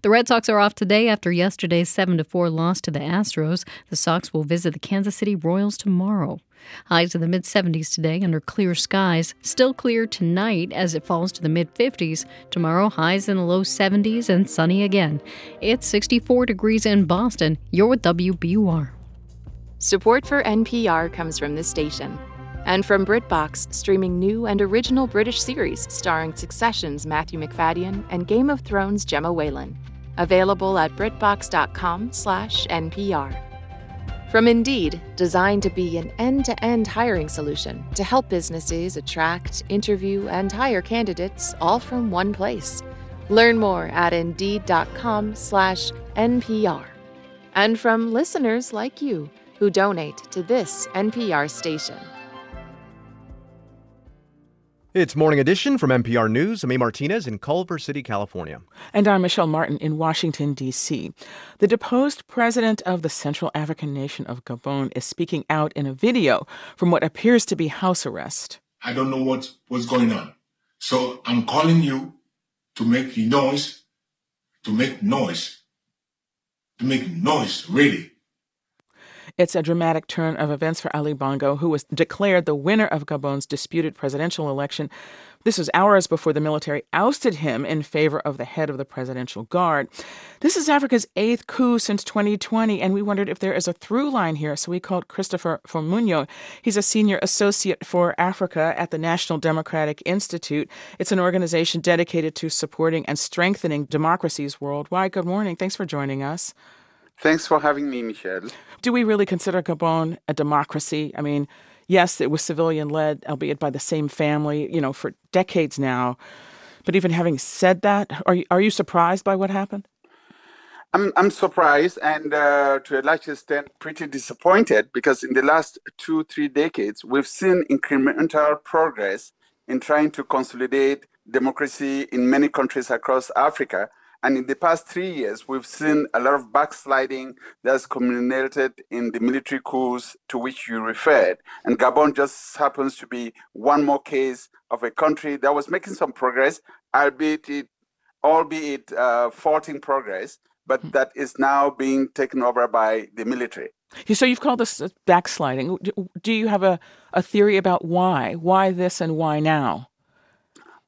The Red Sox are off today after yesterday's 7 4 loss to the Astros. The Sox will visit the Kansas City Royals tomorrow. Highs in the mid 70s today under clear skies. Still clear tonight as it falls to the mid 50s. Tomorrow, highs in the low 70s and sunny again. It's 64 degrees in Boston. You're with WBUR. Support for NPR comes from this station and from BritBox, streaming new and original British series starring Succession's Matthew Macfadyen and Game of Thrones' Gemma Whelan. Available at BritBox.com/npr. From Indeed, designed to be an end-to-end hiring solution to help businesses attract, interview, and hire candidates all from one place. Learn more at Indeed.com/npr. And from listeners like you who donate to this NPR station. It's Morning Edition from NPR News. I'm A. Martinez in Culver City, California. And I'm Michelle Martin in Washington, D.C. The deposed president of the Central African nation of Gabon is speaking out in a video from what appears to be house arrest. I don't know what, what's going on. So I'm calling you to make noise, to make noise, to make noise, really. It's a dramatic turn of events for Ali Bongo, who was declared the winner of Gabon's disputed presidential election. This was hours before the military ousted him in favor of the head of the presidential guard. This is Africa's eighth coup since 2020, and we wondered if there is a through line here, so we called Christopher Fomunyoh. He's a senior associate for Africa at the National Democratic Institute. It's an organization dedicated to supporting and strengthening democracies worldwide. Good morning. Thanks for joining us. Thanks for having me, Michelle. Do we really consider Gabon a democracy? I mean, yes, it was civilian led, albeit by the same family, you know, for decades now. But even having said that, are you, are you surprised by what happened? I'm, I'm surprised and uh, to a large extent pretty disappointed because in the last two, three decades, we've seen incremental progress in trying to consolidate democracy in many countries across Africa. And in the past three years, we've seen a lot of backsliding that's culminated in the military coups to which you referred. And Gabon just happens to be one more case of a country that was making some progress, albeit it, albeit uh, faulting progress, but hmm. that is now being taken over by the military. So you've called this backsliding. Do you have a, a theory about why? Why this and why now?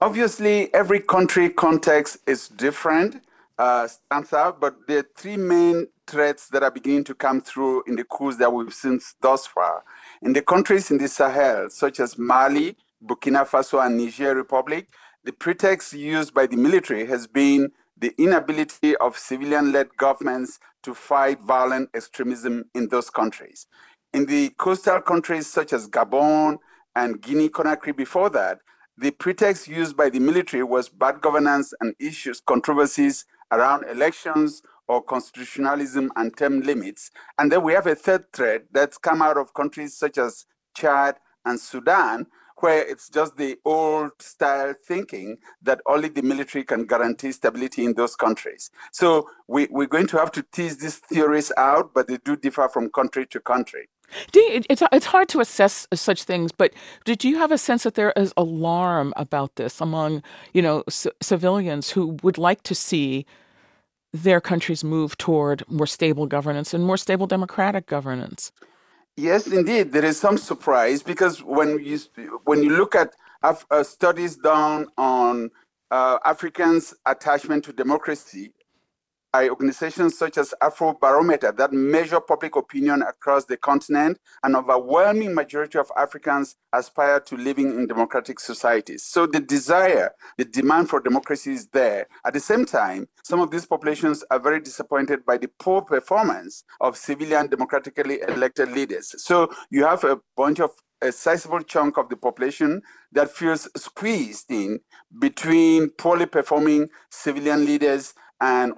Obviously, every country context is different, uh, out, but there are three main threats that are beginning to come through in the coups that we've seen thus far. In the countries in the Sahel, such as Mali, Burkina Faso, and Niger Republic, the pretext used by the military has been the inability of civilian led governments to fight violent extremism in those countries. In the coastal countries such as Gabon and Guinea Conakry before that, the pretext used by the military was bad governance and issues, controversies around elections or constitutionalism and term limits. And then we have a third thread that's come out of countries such as Chad and Sudan, where it's just the old style thinking that only the military can guarantee stability in those countries. So we, we're going to have to tease these theories out, but they do differ from country to country. It's it's hard to assess such things, but did you have a sense that there is alarm about this among you know c- civilians who would like to see their countries move toward more stable governance and more stable democratic governance? Yes, indeed, there is some surprise because when you when you look at Af- uh, studies done on uh, Africans' attachment to democracy, by organizations such as Afrobarometer that measure public opinion across the continent, an overwhelming majority of Africans aspire to living in democratic societies. So the desire, the demand for democracy is there. At the same time, some of these populations are very disappointed by the poor performance of civilian democratically elected leaders. So you have a bunch of a sizable chunk of the population that feels squeezed in between poorly performing civilian leaders and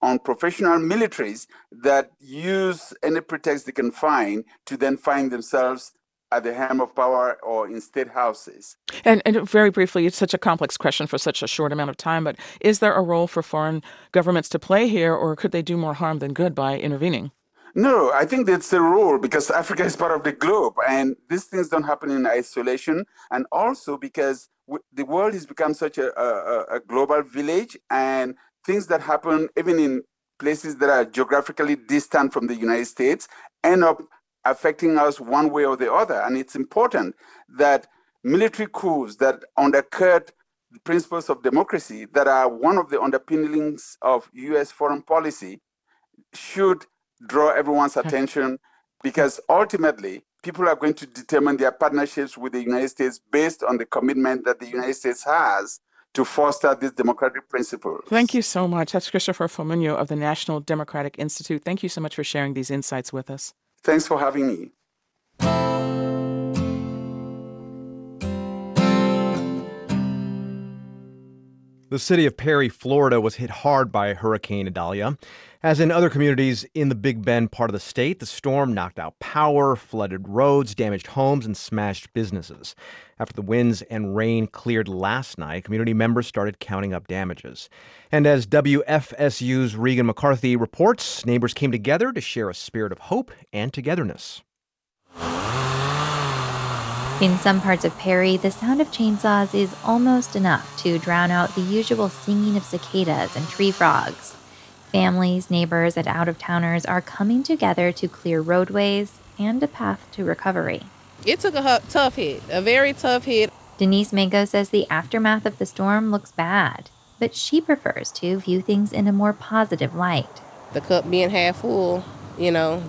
on professional militaries that use any pretext they can find to then find themselves at the helm of power or in state houses. And, and very briefly, it's such a complex question for such a short amount of time, but is there a role for foreign governments to play here, or could they do more harm than good by intervening? No, I think that's the rule because Africa is part of the globe and these things don't happen in isolation. And also because w- the world has become such a, a, a global village and things that happen even in places that are geographically distant from the United States end up affecting us one way or the other. And it's important that military coups that undercut the principles of democracy, that are one of the underpinnings of US foreign policy, should draw everyone's attention because ultimately people are going to determine their partnerships with the United States based on the commitment that the United States has to foster these democratic principles. Thank you so much. That's Christopher Fomunyoh of the National Democratic Institute. Thank you so much for sharing these insights with us. Thanks for having me. The city of Perry, Florida was hit hard by Hurricane Idalia. As in other communities in the Big Bend part of the state, the storm knocked out power, flooded roads, damaged homes, and smashed businesses. After the winds and rain cleared last night, community members started counting up damages. And as WFSU's Regan McCarthy reports, neighbors came together to share a spirit of hope and togetherness. In some parts of Perry, the sound of chainsaws is almost enough to drown out the usual singing of cicadas and tree frogs. Families, neighbors, and out of towners are coming together to clear roadways and a path to recovery. It took a tough hit, a very tough hit. Denise Mango says the aftermath of the storm looks bad, but she prefers to view things in a more positive light. The cup being half full, you know,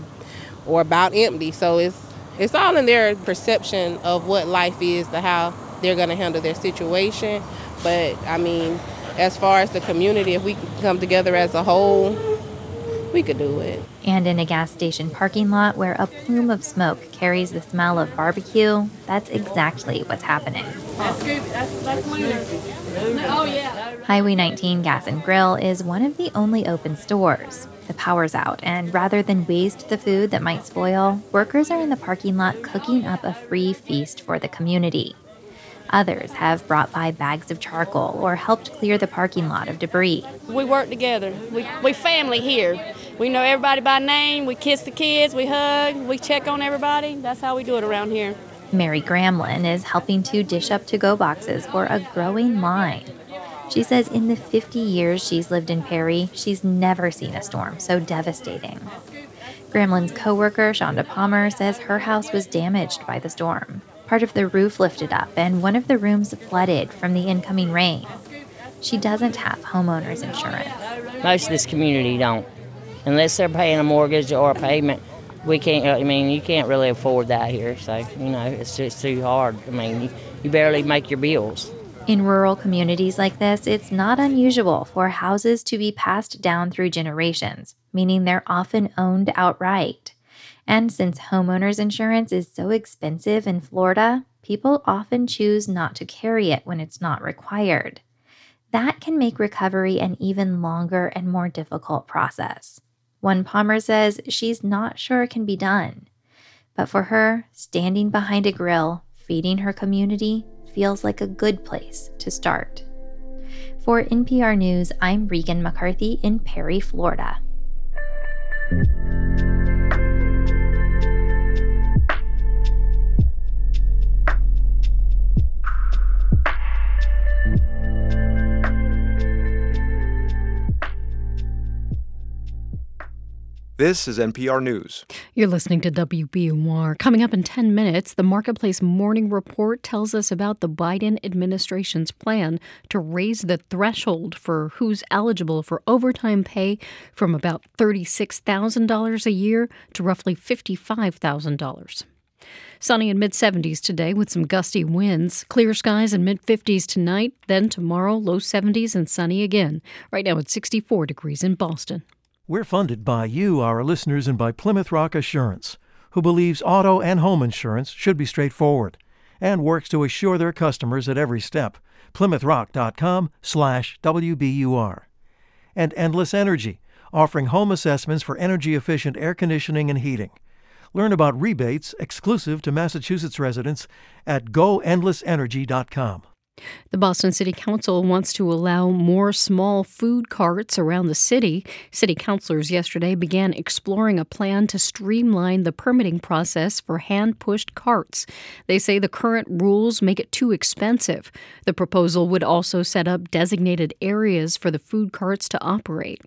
or about empty. So it's it's all in their perception of what life is, to how they're going to handle their situation. But I mean, as far as the community, if we come together as a whole, we could do it. And in a gas station parking lot where a plume of smoke carries the smell of barbecue, that's exactly what's happening. That's good. That's, that's Oh, yeah. Highway 19 Gas and Grill is one of the only open stores. The power's out, and rather than waste the food that might spoil, workers are in the parking lot cooking up a free feast for the community. Others have brought by bags of charcoal or helped clear the parking lot of debris. We work together. We, we family here. We know everybody by name. We kiss the kids. We hug. We check on everybody. That's how we do it around here. Mary Gramlin is helping to dish up to go boxes for a growing line. She says in the 50 years she's lived in Perry, she's never seen a storm so devastating. Gramlin's coworker, Shonda Palmer, says her house was damaged by the storm. Part of the roof lifted up, and one of the rooms flooded from the incoming rain. She doesn't have homeowners insurance. Most of this community don't. Unless they're paying a mortgage or a payment, we can't, I mean, you can't really afford that here. So, you know, it's just too hard. I mean, you, you barely make your bills. In rural communities like this, it's not unusual for houses to be passed down through generations, meaning they're often owned outright. And since homeowners insurance is so expensive in Florida, people often choose not to carry it when it's not required. That can make recovery an even longer and more difficult process. One Palmer says she's not sure it can be done. But for her, standing behind a grill, feeding her community, feels like a good place to start. For NPR News, I'm Regan McCarthy in Perry, Florida. This is NPR News. You're listening to WBUR. Coming up in 10 minutes, the Marketplace Morning Report tells us about the Biden administration's plan to raise the threshold for who's eligible for overtime pay from about $36,000 a year to roughly $55,000. Sunny in mid 70s today with some gusty winds. Clear skies and mid 50s tonight. Then tomorrow, low 70s and sunny again. Right now it's 64 degrees in Boston. We're funded by you, our listeners, and by Plymouth Rock Assurance, who believes auto and home insurance should be straightforward and works to assure their customers at every step. PlymouthRock.com slash WBUR. And Endless Energy, offering home assessments for energy-efficient air conditioning and heating. Learn about rebates exclusive to Massachusetts residents at goendlessenergy.com. The Boston City Council wants to allow more small food carts around the city. City councilors yesterday began exploring a plan to streamline the permitting process for hand pushed carts. They say the current rules make it too expensive. The proposal would also set up designated areas for the food carts to operate.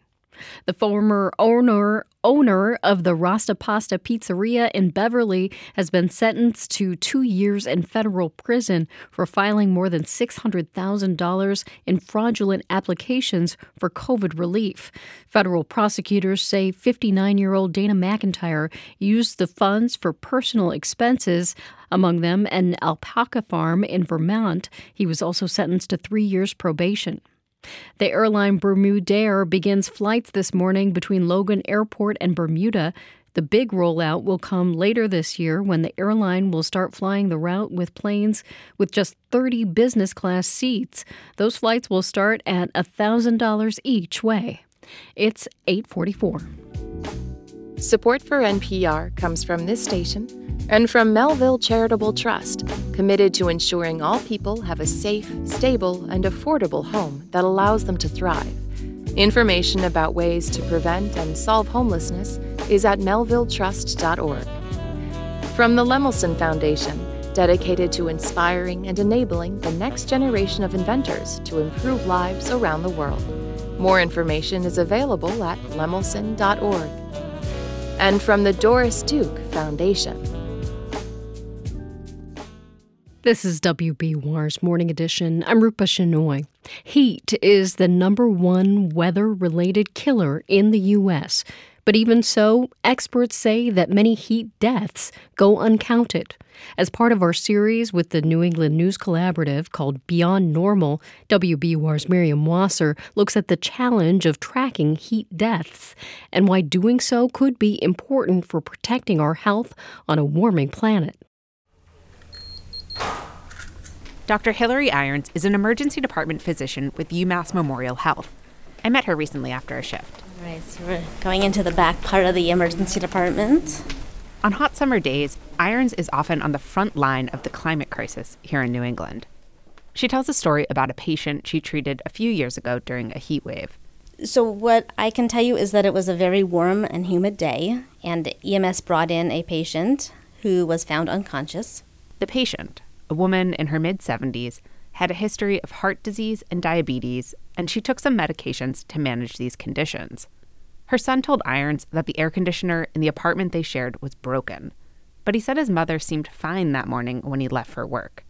The former owner owner of the Rasta Pasta Pizzeria in Beverly has been sentenced to two years in federal prison for filing more than $600,000 in fraudulent applications for COVID relief. Federal prosecutors say 59 year old Dana McIntyre used the funds for personal expenses, among them an alpaca farm in Vermont. He was also sentenced to three years probation. The airline Bermudair begins flights this morning between Logan Airport and Bermuda. The big rollout will come later this year when the airline will start flying the route with planes with just 30 business class seats. Those flights will start at $1,000 each way. It's 844. Support for NPR comes from this station and from Melville Charitable Trust, committed to ensuring all people have a safe, stable, and affordable home that allows them to thrive. Information about ways to prevent and solve homelessness is at melvilletrust.org. From the Lemelson Foundation, dedicated to inspiring and enabling the next generation of inventors to improve lives around the world. More information is available at lemelson.org. And from the Doris Duke Foundation. This is WBUR's Morning Edition. I'm Rupa Shenoy. Heat is the number one weather related killer in the U.S. But even so, experts say that many heat deaths go uncounted. As part of our series with the New England News Collaborative called Beyond Normal, WBUR's Miriam Wasser looks at the challenge of tracking heat deaths and why doing so could be important for protecting our health on a warming planet. Dr. Hillary Irons is an emergency department physician with UMass Memorial Health. I met her recently after a shift. All right, so we're going into the back part of the emergency department. On hot summer days, Irons is often on the front line of the climate crisis here in New England. She tells a story about a patient she treated a few years ago during a heat wave. So, what I can tell you is that it was a very warm and humid day, and EMS brought in a patient who was found unconscious. The patient, a woman in her mid 70s, had a history of heart disease and diabetes, and she took some medications to manage these conditions. Her son told Irons that the air conditioner in the apartment they shared was broken, but he said his mother seemed fine that morning when he left for work.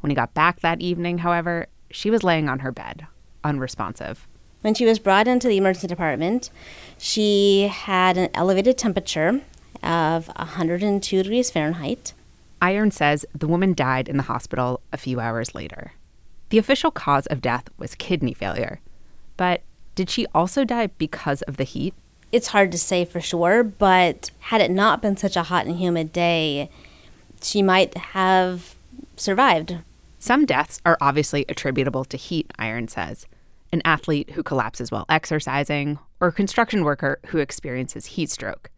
When he got back that evening, however, she was laying on her bed, unresponsive. When she was brought into the emergency department, she had an elevated temperature of 102 degrees Fahrenheit. Irons says the woman died in the hospital a few hours later. The official cause of death was kidney failure. But did she also die because of the heat? It's hard to say for sure, but had it not been such a hot and humid day, she might have survived. Some deaths are obviously attributable to heat, Irons says. An athlete who collapses while exercising, or a construction worker who experiences heat stroke.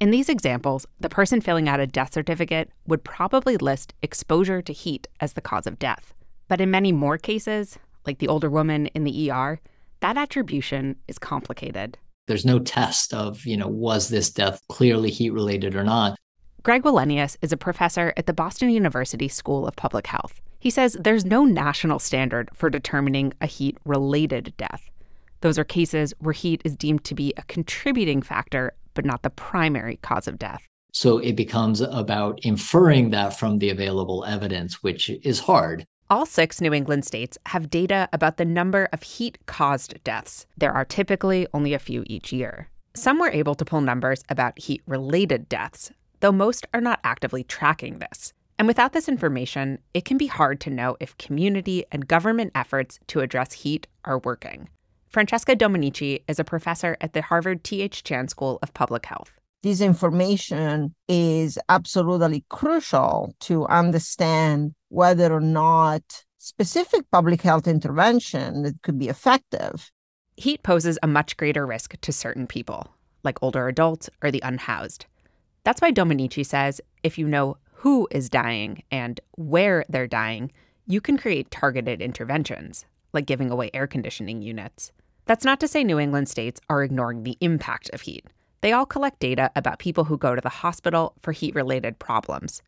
In these examples, the person filling out a death certificate would probably list exposure to heat as the cause of death. But in many more cases, like the older woman in the ER, that attribution is complicated. There's no test of, you know, was this death clearly heat related or not. Greg Wellenius is a professor at the Boston University School of Public Health. He says there's no national standard for determining a heat related death. Those are cases where heat is deemed to be a contributing factor but not the primary cause of death. So it becomes about inferring that from the available evidence, which is hard. All six New England states have data about the number of heat caused deaths. There are typically only a few each year. Some were able to pull numbers about heat related deaths, though most are not actively tracking this. And without this information, it can be hard to know if community and government efforts to address heat are working. Francesca Dominici is a professor at the Harvard T.H. Chan School of Public Health. This information is absolutely crucial to understand whether or not specific public health intervention could be effective. Heat poses a much greater risk to certain people, like older adults or the unhoused. That's why Dominici says if you know who is dying and where they're dying, you can create targeted interventions, like giving away air conditioning units. That's not to say New England states are ignoring the impact of heat. They all collect data about people who go to the hospital for heat related problems.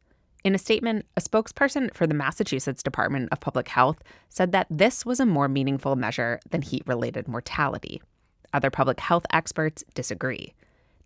In a statement, a spokesperson for the Massachusetts Department of Public Health said that this was a more meaningful measure than heat related mortality. Other public health experts disagree.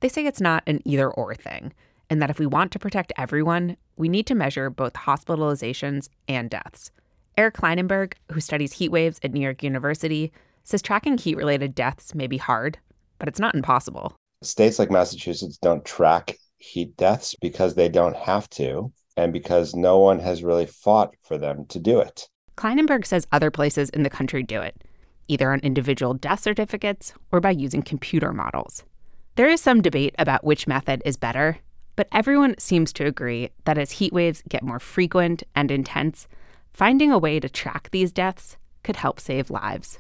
They say it's not an either or thing, and that if we want to protect everyone, we need to measure both hospitalizations and deaths. Eric Klinenberg, who studies heat waves at New York University, says tracking heat related deaths may be hard, but it's not impossible. States like Massachusetts don't track heat deaths because they don't have to, and because no one has really fought for them to do it. Klinenberg says other places in the country do it, either on individual death certificates or by using computer models. There is some debate about which method is better, but everyone seems to agree that as heat waves get more frequent and intense, finding a way to track these deaths could help save lives.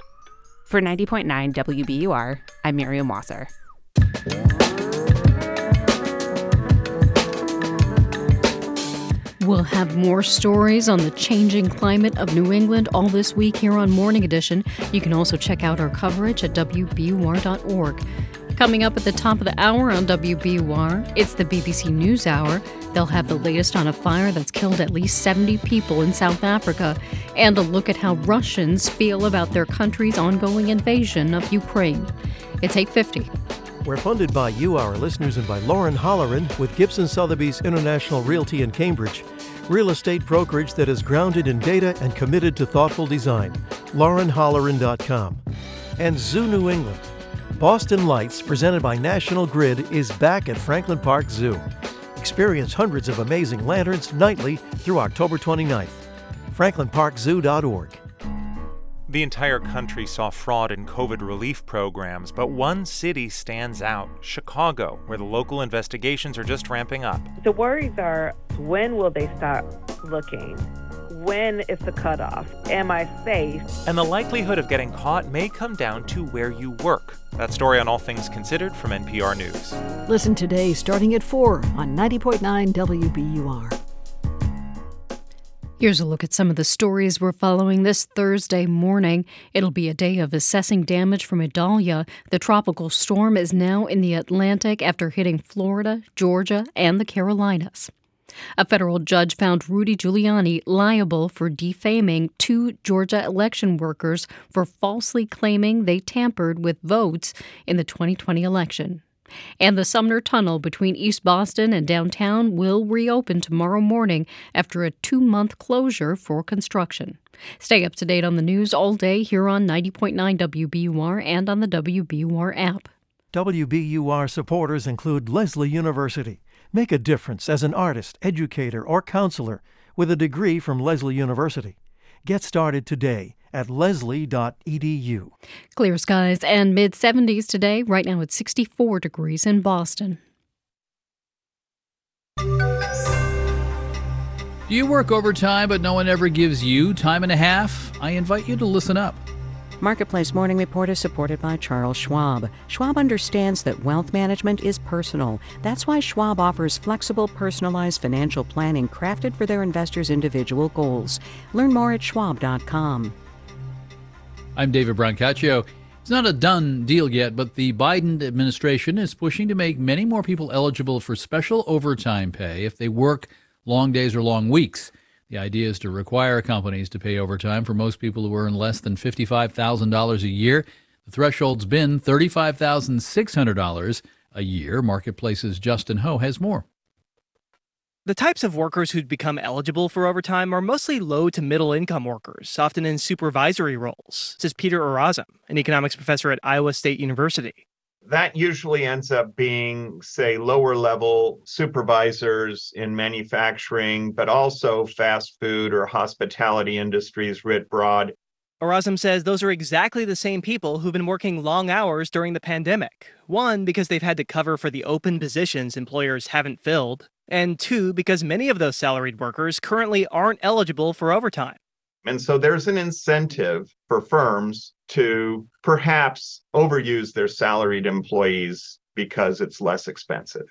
For 90.9 WBUR, I'm Miriam Wasser. We'll have more stories on the changing climate of New England all this week here on Morning Edition. You can also check out our coverage at WBUR.org. Coming up at the top of the hour on WBUR, it's the BBC News Hour. They'll have the latest on a fire that's killed at least 70 people in South Africa and a look at how Russians feel about their country's ongoing invasion of Ukraine. It's 850. We're funded by you, our listeners, and by Lauren Holleran with Gibson Sotheby's International Realty in Cambridge, real estate brokerage that is grounded in data and committed to thoughtful design. LaurenHolleran.com. And Zoo New England. Boston Lights, presented by National Grid, is back at Franklin Park Zoo. Experience hundreds of amazing lanterns nightly through October 29th. FranklinParkZoo.org. The entire country saw fraud in COVID relief programs, but one city stands out Chicago, where the local investigations are just ramping up. The worries are when will they start looking? When is the cutoff? Am I safe? And the likelihood of getting caught may come down to where you work. That story on All Things Considered from NPR News. Listen today starting at 4 on 90.9 WBUR. Here's a look at some of the stories we're following this Thursday morning. It'll be a day of assessing damage from Idalia. The tropical storm is now in the Atlantic after hitting Florida, Georgia, and the Carolinas. A federal judge found Rudy Giuliani liable for defaming two Georgia election workers for falsely claiming they tampered with votes in the 2020 election. And the Sumner Tunnel between East Boston and downtown will reopen tomorrow morning after a two month closure for construction. Stay up to date on the news all day here on 90.9 WBUR and on the WBUR app. WBUR supporters include Lesley University. Make a difference as an artist, educator, or counselor with a degree from Lesley University. Get started today at lesley.edu. Clear skies and mid 70s today. Right now it's 64 degrees in Boston. Do you work overtime but no one ever gives you time and a half? I invite you to listen up. Marketplace Morning Report is supported by Charles Schwab. Schwab understands that wealth management is personal. That's why Schwab offers flexible, personalized financial planning crafted for their investors' individual goals. Learn more at schwab.com. I'm David Brancaccio. It's not a done deal yet, but the Biden administration is pushing to make many more people eligible for special overtime pay if they work long days or long weeks. The idea is to require companies to pay overtime for most people who earn less than $55,000 a year. The threshold's been $35,600. a year. Marketplace's Justin Ho has more. The types of workers who'd become eligible for overtime are mostly low to middle income workers, often in supervisory roles, says Peter Orazem, an economics professor at Iowa State University. That usually ends up being, say, lower level supervisors in manufacturing, but also fast food or hospitality industries writ broad. Orazem says those are exactly the same people who've been working long hours during the pandemic. One, because they've had to cover for the open positions employers haven't filled, and two, because many of those salaried workers currently aren't eligible for overtime. And so there's an incentive for firms to perhaps overuse their salaried employees because it's less expensive.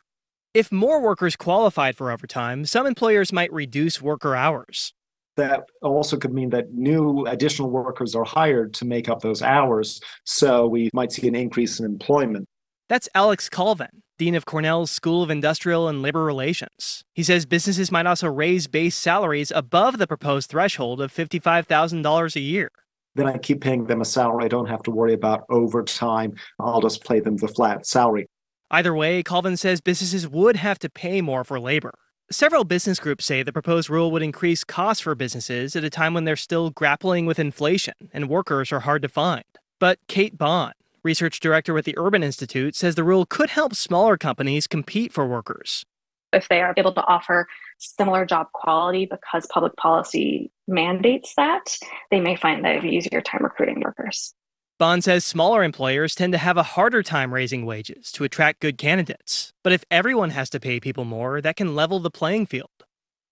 If more workers qualified for overtime, some employers might reduce worker hours. That also could mean that new additional workers are hired to make up those hours. So we might see an increase in employment. That's Alex Colvin, Dean of Cornell's School of Industrial and Labor Relations. He says businesses might also raise base salaries above the proposed threshold of $55,000 a year. Then I keep paying them a salary. I don't have to worry about overtime. I'll just pay them the flat salary. Either way, Colvin says businesses would have to pay more for labor. Several business groups say the proposed rule would increase costs for businesses at a time when they're still grappling with inflation and workers are hard to find. But Kate Bahn, research director with the Urban Institute, says the rule could help smaller companies compete for workers. If they are able to offer similar job quality because public policy mandates that, they may find they have easier time recruiting workers. Bahn says smaller employers tend to have a harder time raising wages to attract good candidates. But if everyone has to pay people more, that can level the playing field.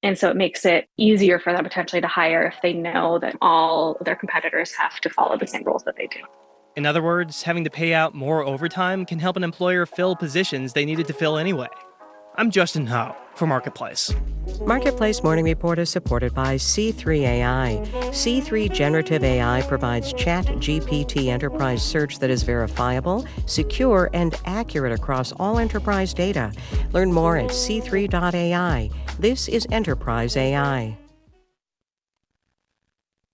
And so it makes it easier for them potentially to hire if they know that all their competitors have to follow the same rules that they do. In other words, having to pay out more overtime can help an employer fill positions they needed to fill anyway. I'm Justin Ho for Marketplace. Marketplace Morning Report is supported by C3 AI. C3 Generative AI provides Chat GPT enterprise search that is verifiable, secure, and accurate across all enterprise data. Learn more at c3.ai. This is Enterprise AI.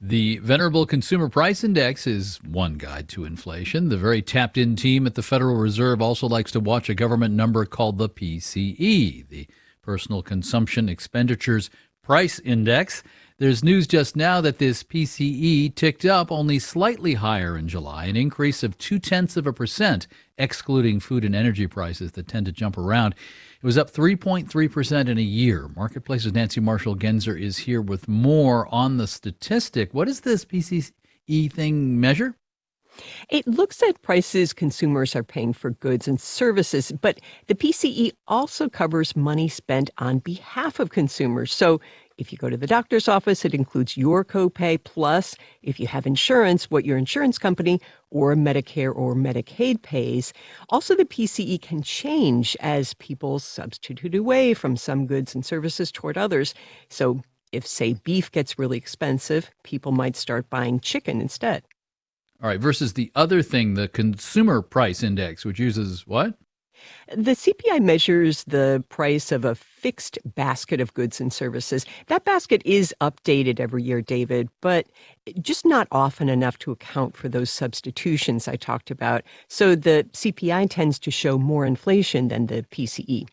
The Venerable Consumer Price Index is one guide to inflation. The very tapped in team at the Federal Reserve also likes to watch a government number called the PCE, the Personal Consumption Expenditures Price Index. There's news just now that this PCE ticked up only slightly higher in July, an increase of two tenths of a percent, excluding food and energy prices that tend to jump around. It was up 3.3% in a year. Marketplace's Nancy Marshall Genzer is here with more on the statistic. What does this PCE thing measure? It looks at prices consumers are paying for goods and services, but the PCE also covers money spent on behalf of consumers. So if you go to the doctor's office, it includes your copay plus if you have insurance, what your insurance company or Medicare or Medicaid pays. Also, the PCE can change as people substitute away from some goods and services toward others. So if, say, beef gets really expensive, people might start buying chicken instead. All right, versus the other thing, the consumer price index, which uses what? The CPI measures the price of a fixed basket of goods and services. That basket is updated every year, David, but just not often enough to account for those substitutions I talked about. So the CPI tends to show more inflation than the PCE.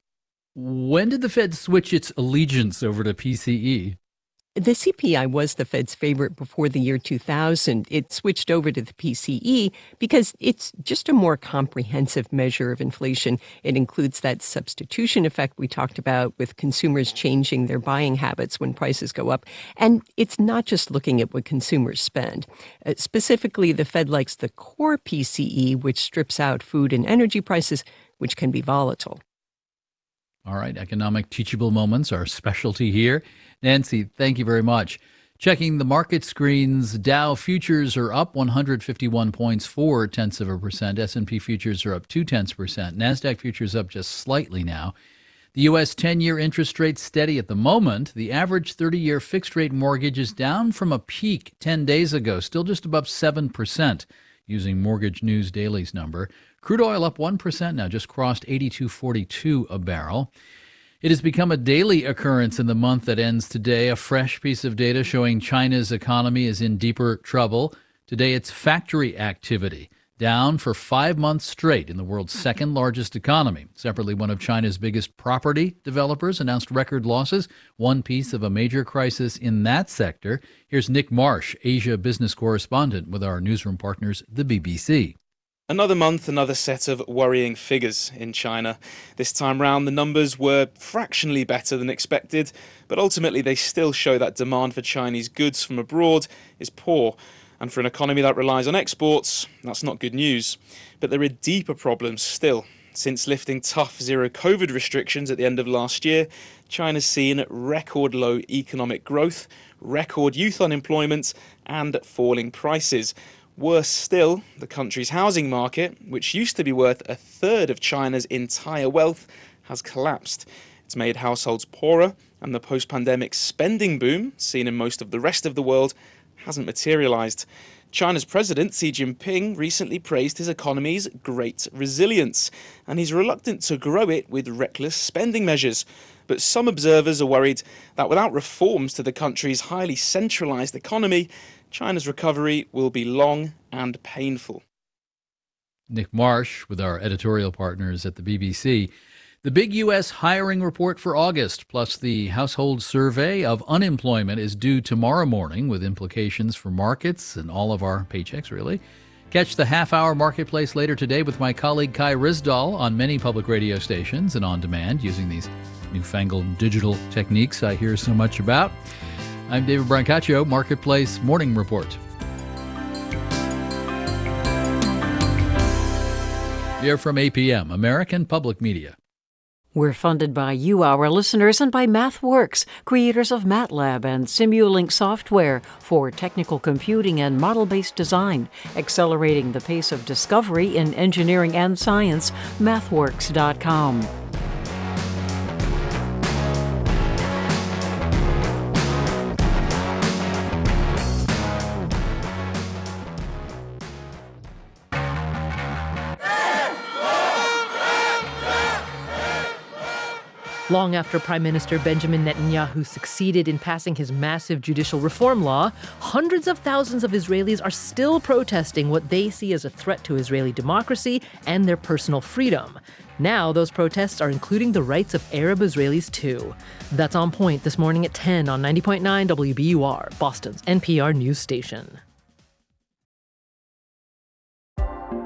When did the Fed switch its allegiance over to PCE? The CPI was the Fed's favorite before the year 2000. It switched over to the PCE because it's just a more comprehensive measure of inflation. It includes that substitution effect we talked about with consumers changing their buying habits when prices go up. And it's not just looking at what consumers spend. Uh, specifically, the Fed likes the core PCE, which strips out food and energy prices, which can be volatile. All right, economic teachable moments, our specialty here. Nancy, thank you very much. Checking the market screens, Dow futures are up 151 points, four tenths of a percent. S&P futures are up two tenths percent. Nasdaq futures up just slightly now. The U.S. 10-year interest rate steady at the moment. The average 30-year fixed-rate mortgage is down from a peak 10 days ago, still just above seven percent, using Mortgage News Daily's number. Crude oil up one percent now, just crossed 82.42 a barrel. It has become a daily occurrence in the month that ends today. A fresh piece of data showing China's economy is in deeper trouble. Today, it's factory activity down for five months straight in the world's second largest economy. Separately, one of China's biggest property developers announced record losses, one piece of a major crisis in that sector. Here's Nick Marsh, Asia business correspondent with our newsroom partners, the BBC. Another month, another set of worrying figures in China. This time round, the numbers were fractionally better than expected, but ultimately they still show that demand for Chinese goods from abroad is poor. And for an economy that relies on exports, that's not good news. But there are deeper problems still. Since lifting tough zero COVID restrictions at the end of last year, China's seen record low economic growth, record youth unemployment, and falling prices. Worse still, the country's housing market, which used to be worth a third of China's entire wealth, has collapsed. It's made households poorer, and the post pandemic spending boom, seen in most of the rest of the world, hasn't materialized. China's president Xi Jinping recently praised his economy's great resilience, and he's reluctant to grow it with reckless spending measures. But some observers are worried that without reforms to the country's highly centralized economy, China's recovery will be long and painful. Nick Marsh with our editorial partners at the BBC. The big U.S. hiring report for August, plus the household survey of unemployment, is due tomorrow morning with implications for markets and all of our paychecks, really. Catch the half hour marketplace later today with my colleague Kai Ryssdal on many public radio stations and on demand using these newfangled digital techniques I hear so much about. I'm David Brancaccio, Marketplace Morning Report. Here from APM, American Public Media. We're funded by you, our listeners, and by MathWorks, creators of MATLAB and Simulink software for technical computing and model based design, accelerating the pace of discovery in engineering and science. MathWorks.com. Long after Prime Minister Benjamin Netanyahu succeeded in passing his massive judicial reform law, hundreds of thousands of Israelis are still protesting what they see as a threat to Israeli democracy and their personal freedom. Now, those protests are including the rights of Arab Israelis too. That's on point this morning at 10 on 90.9 WBUR, Boston's NPR news station.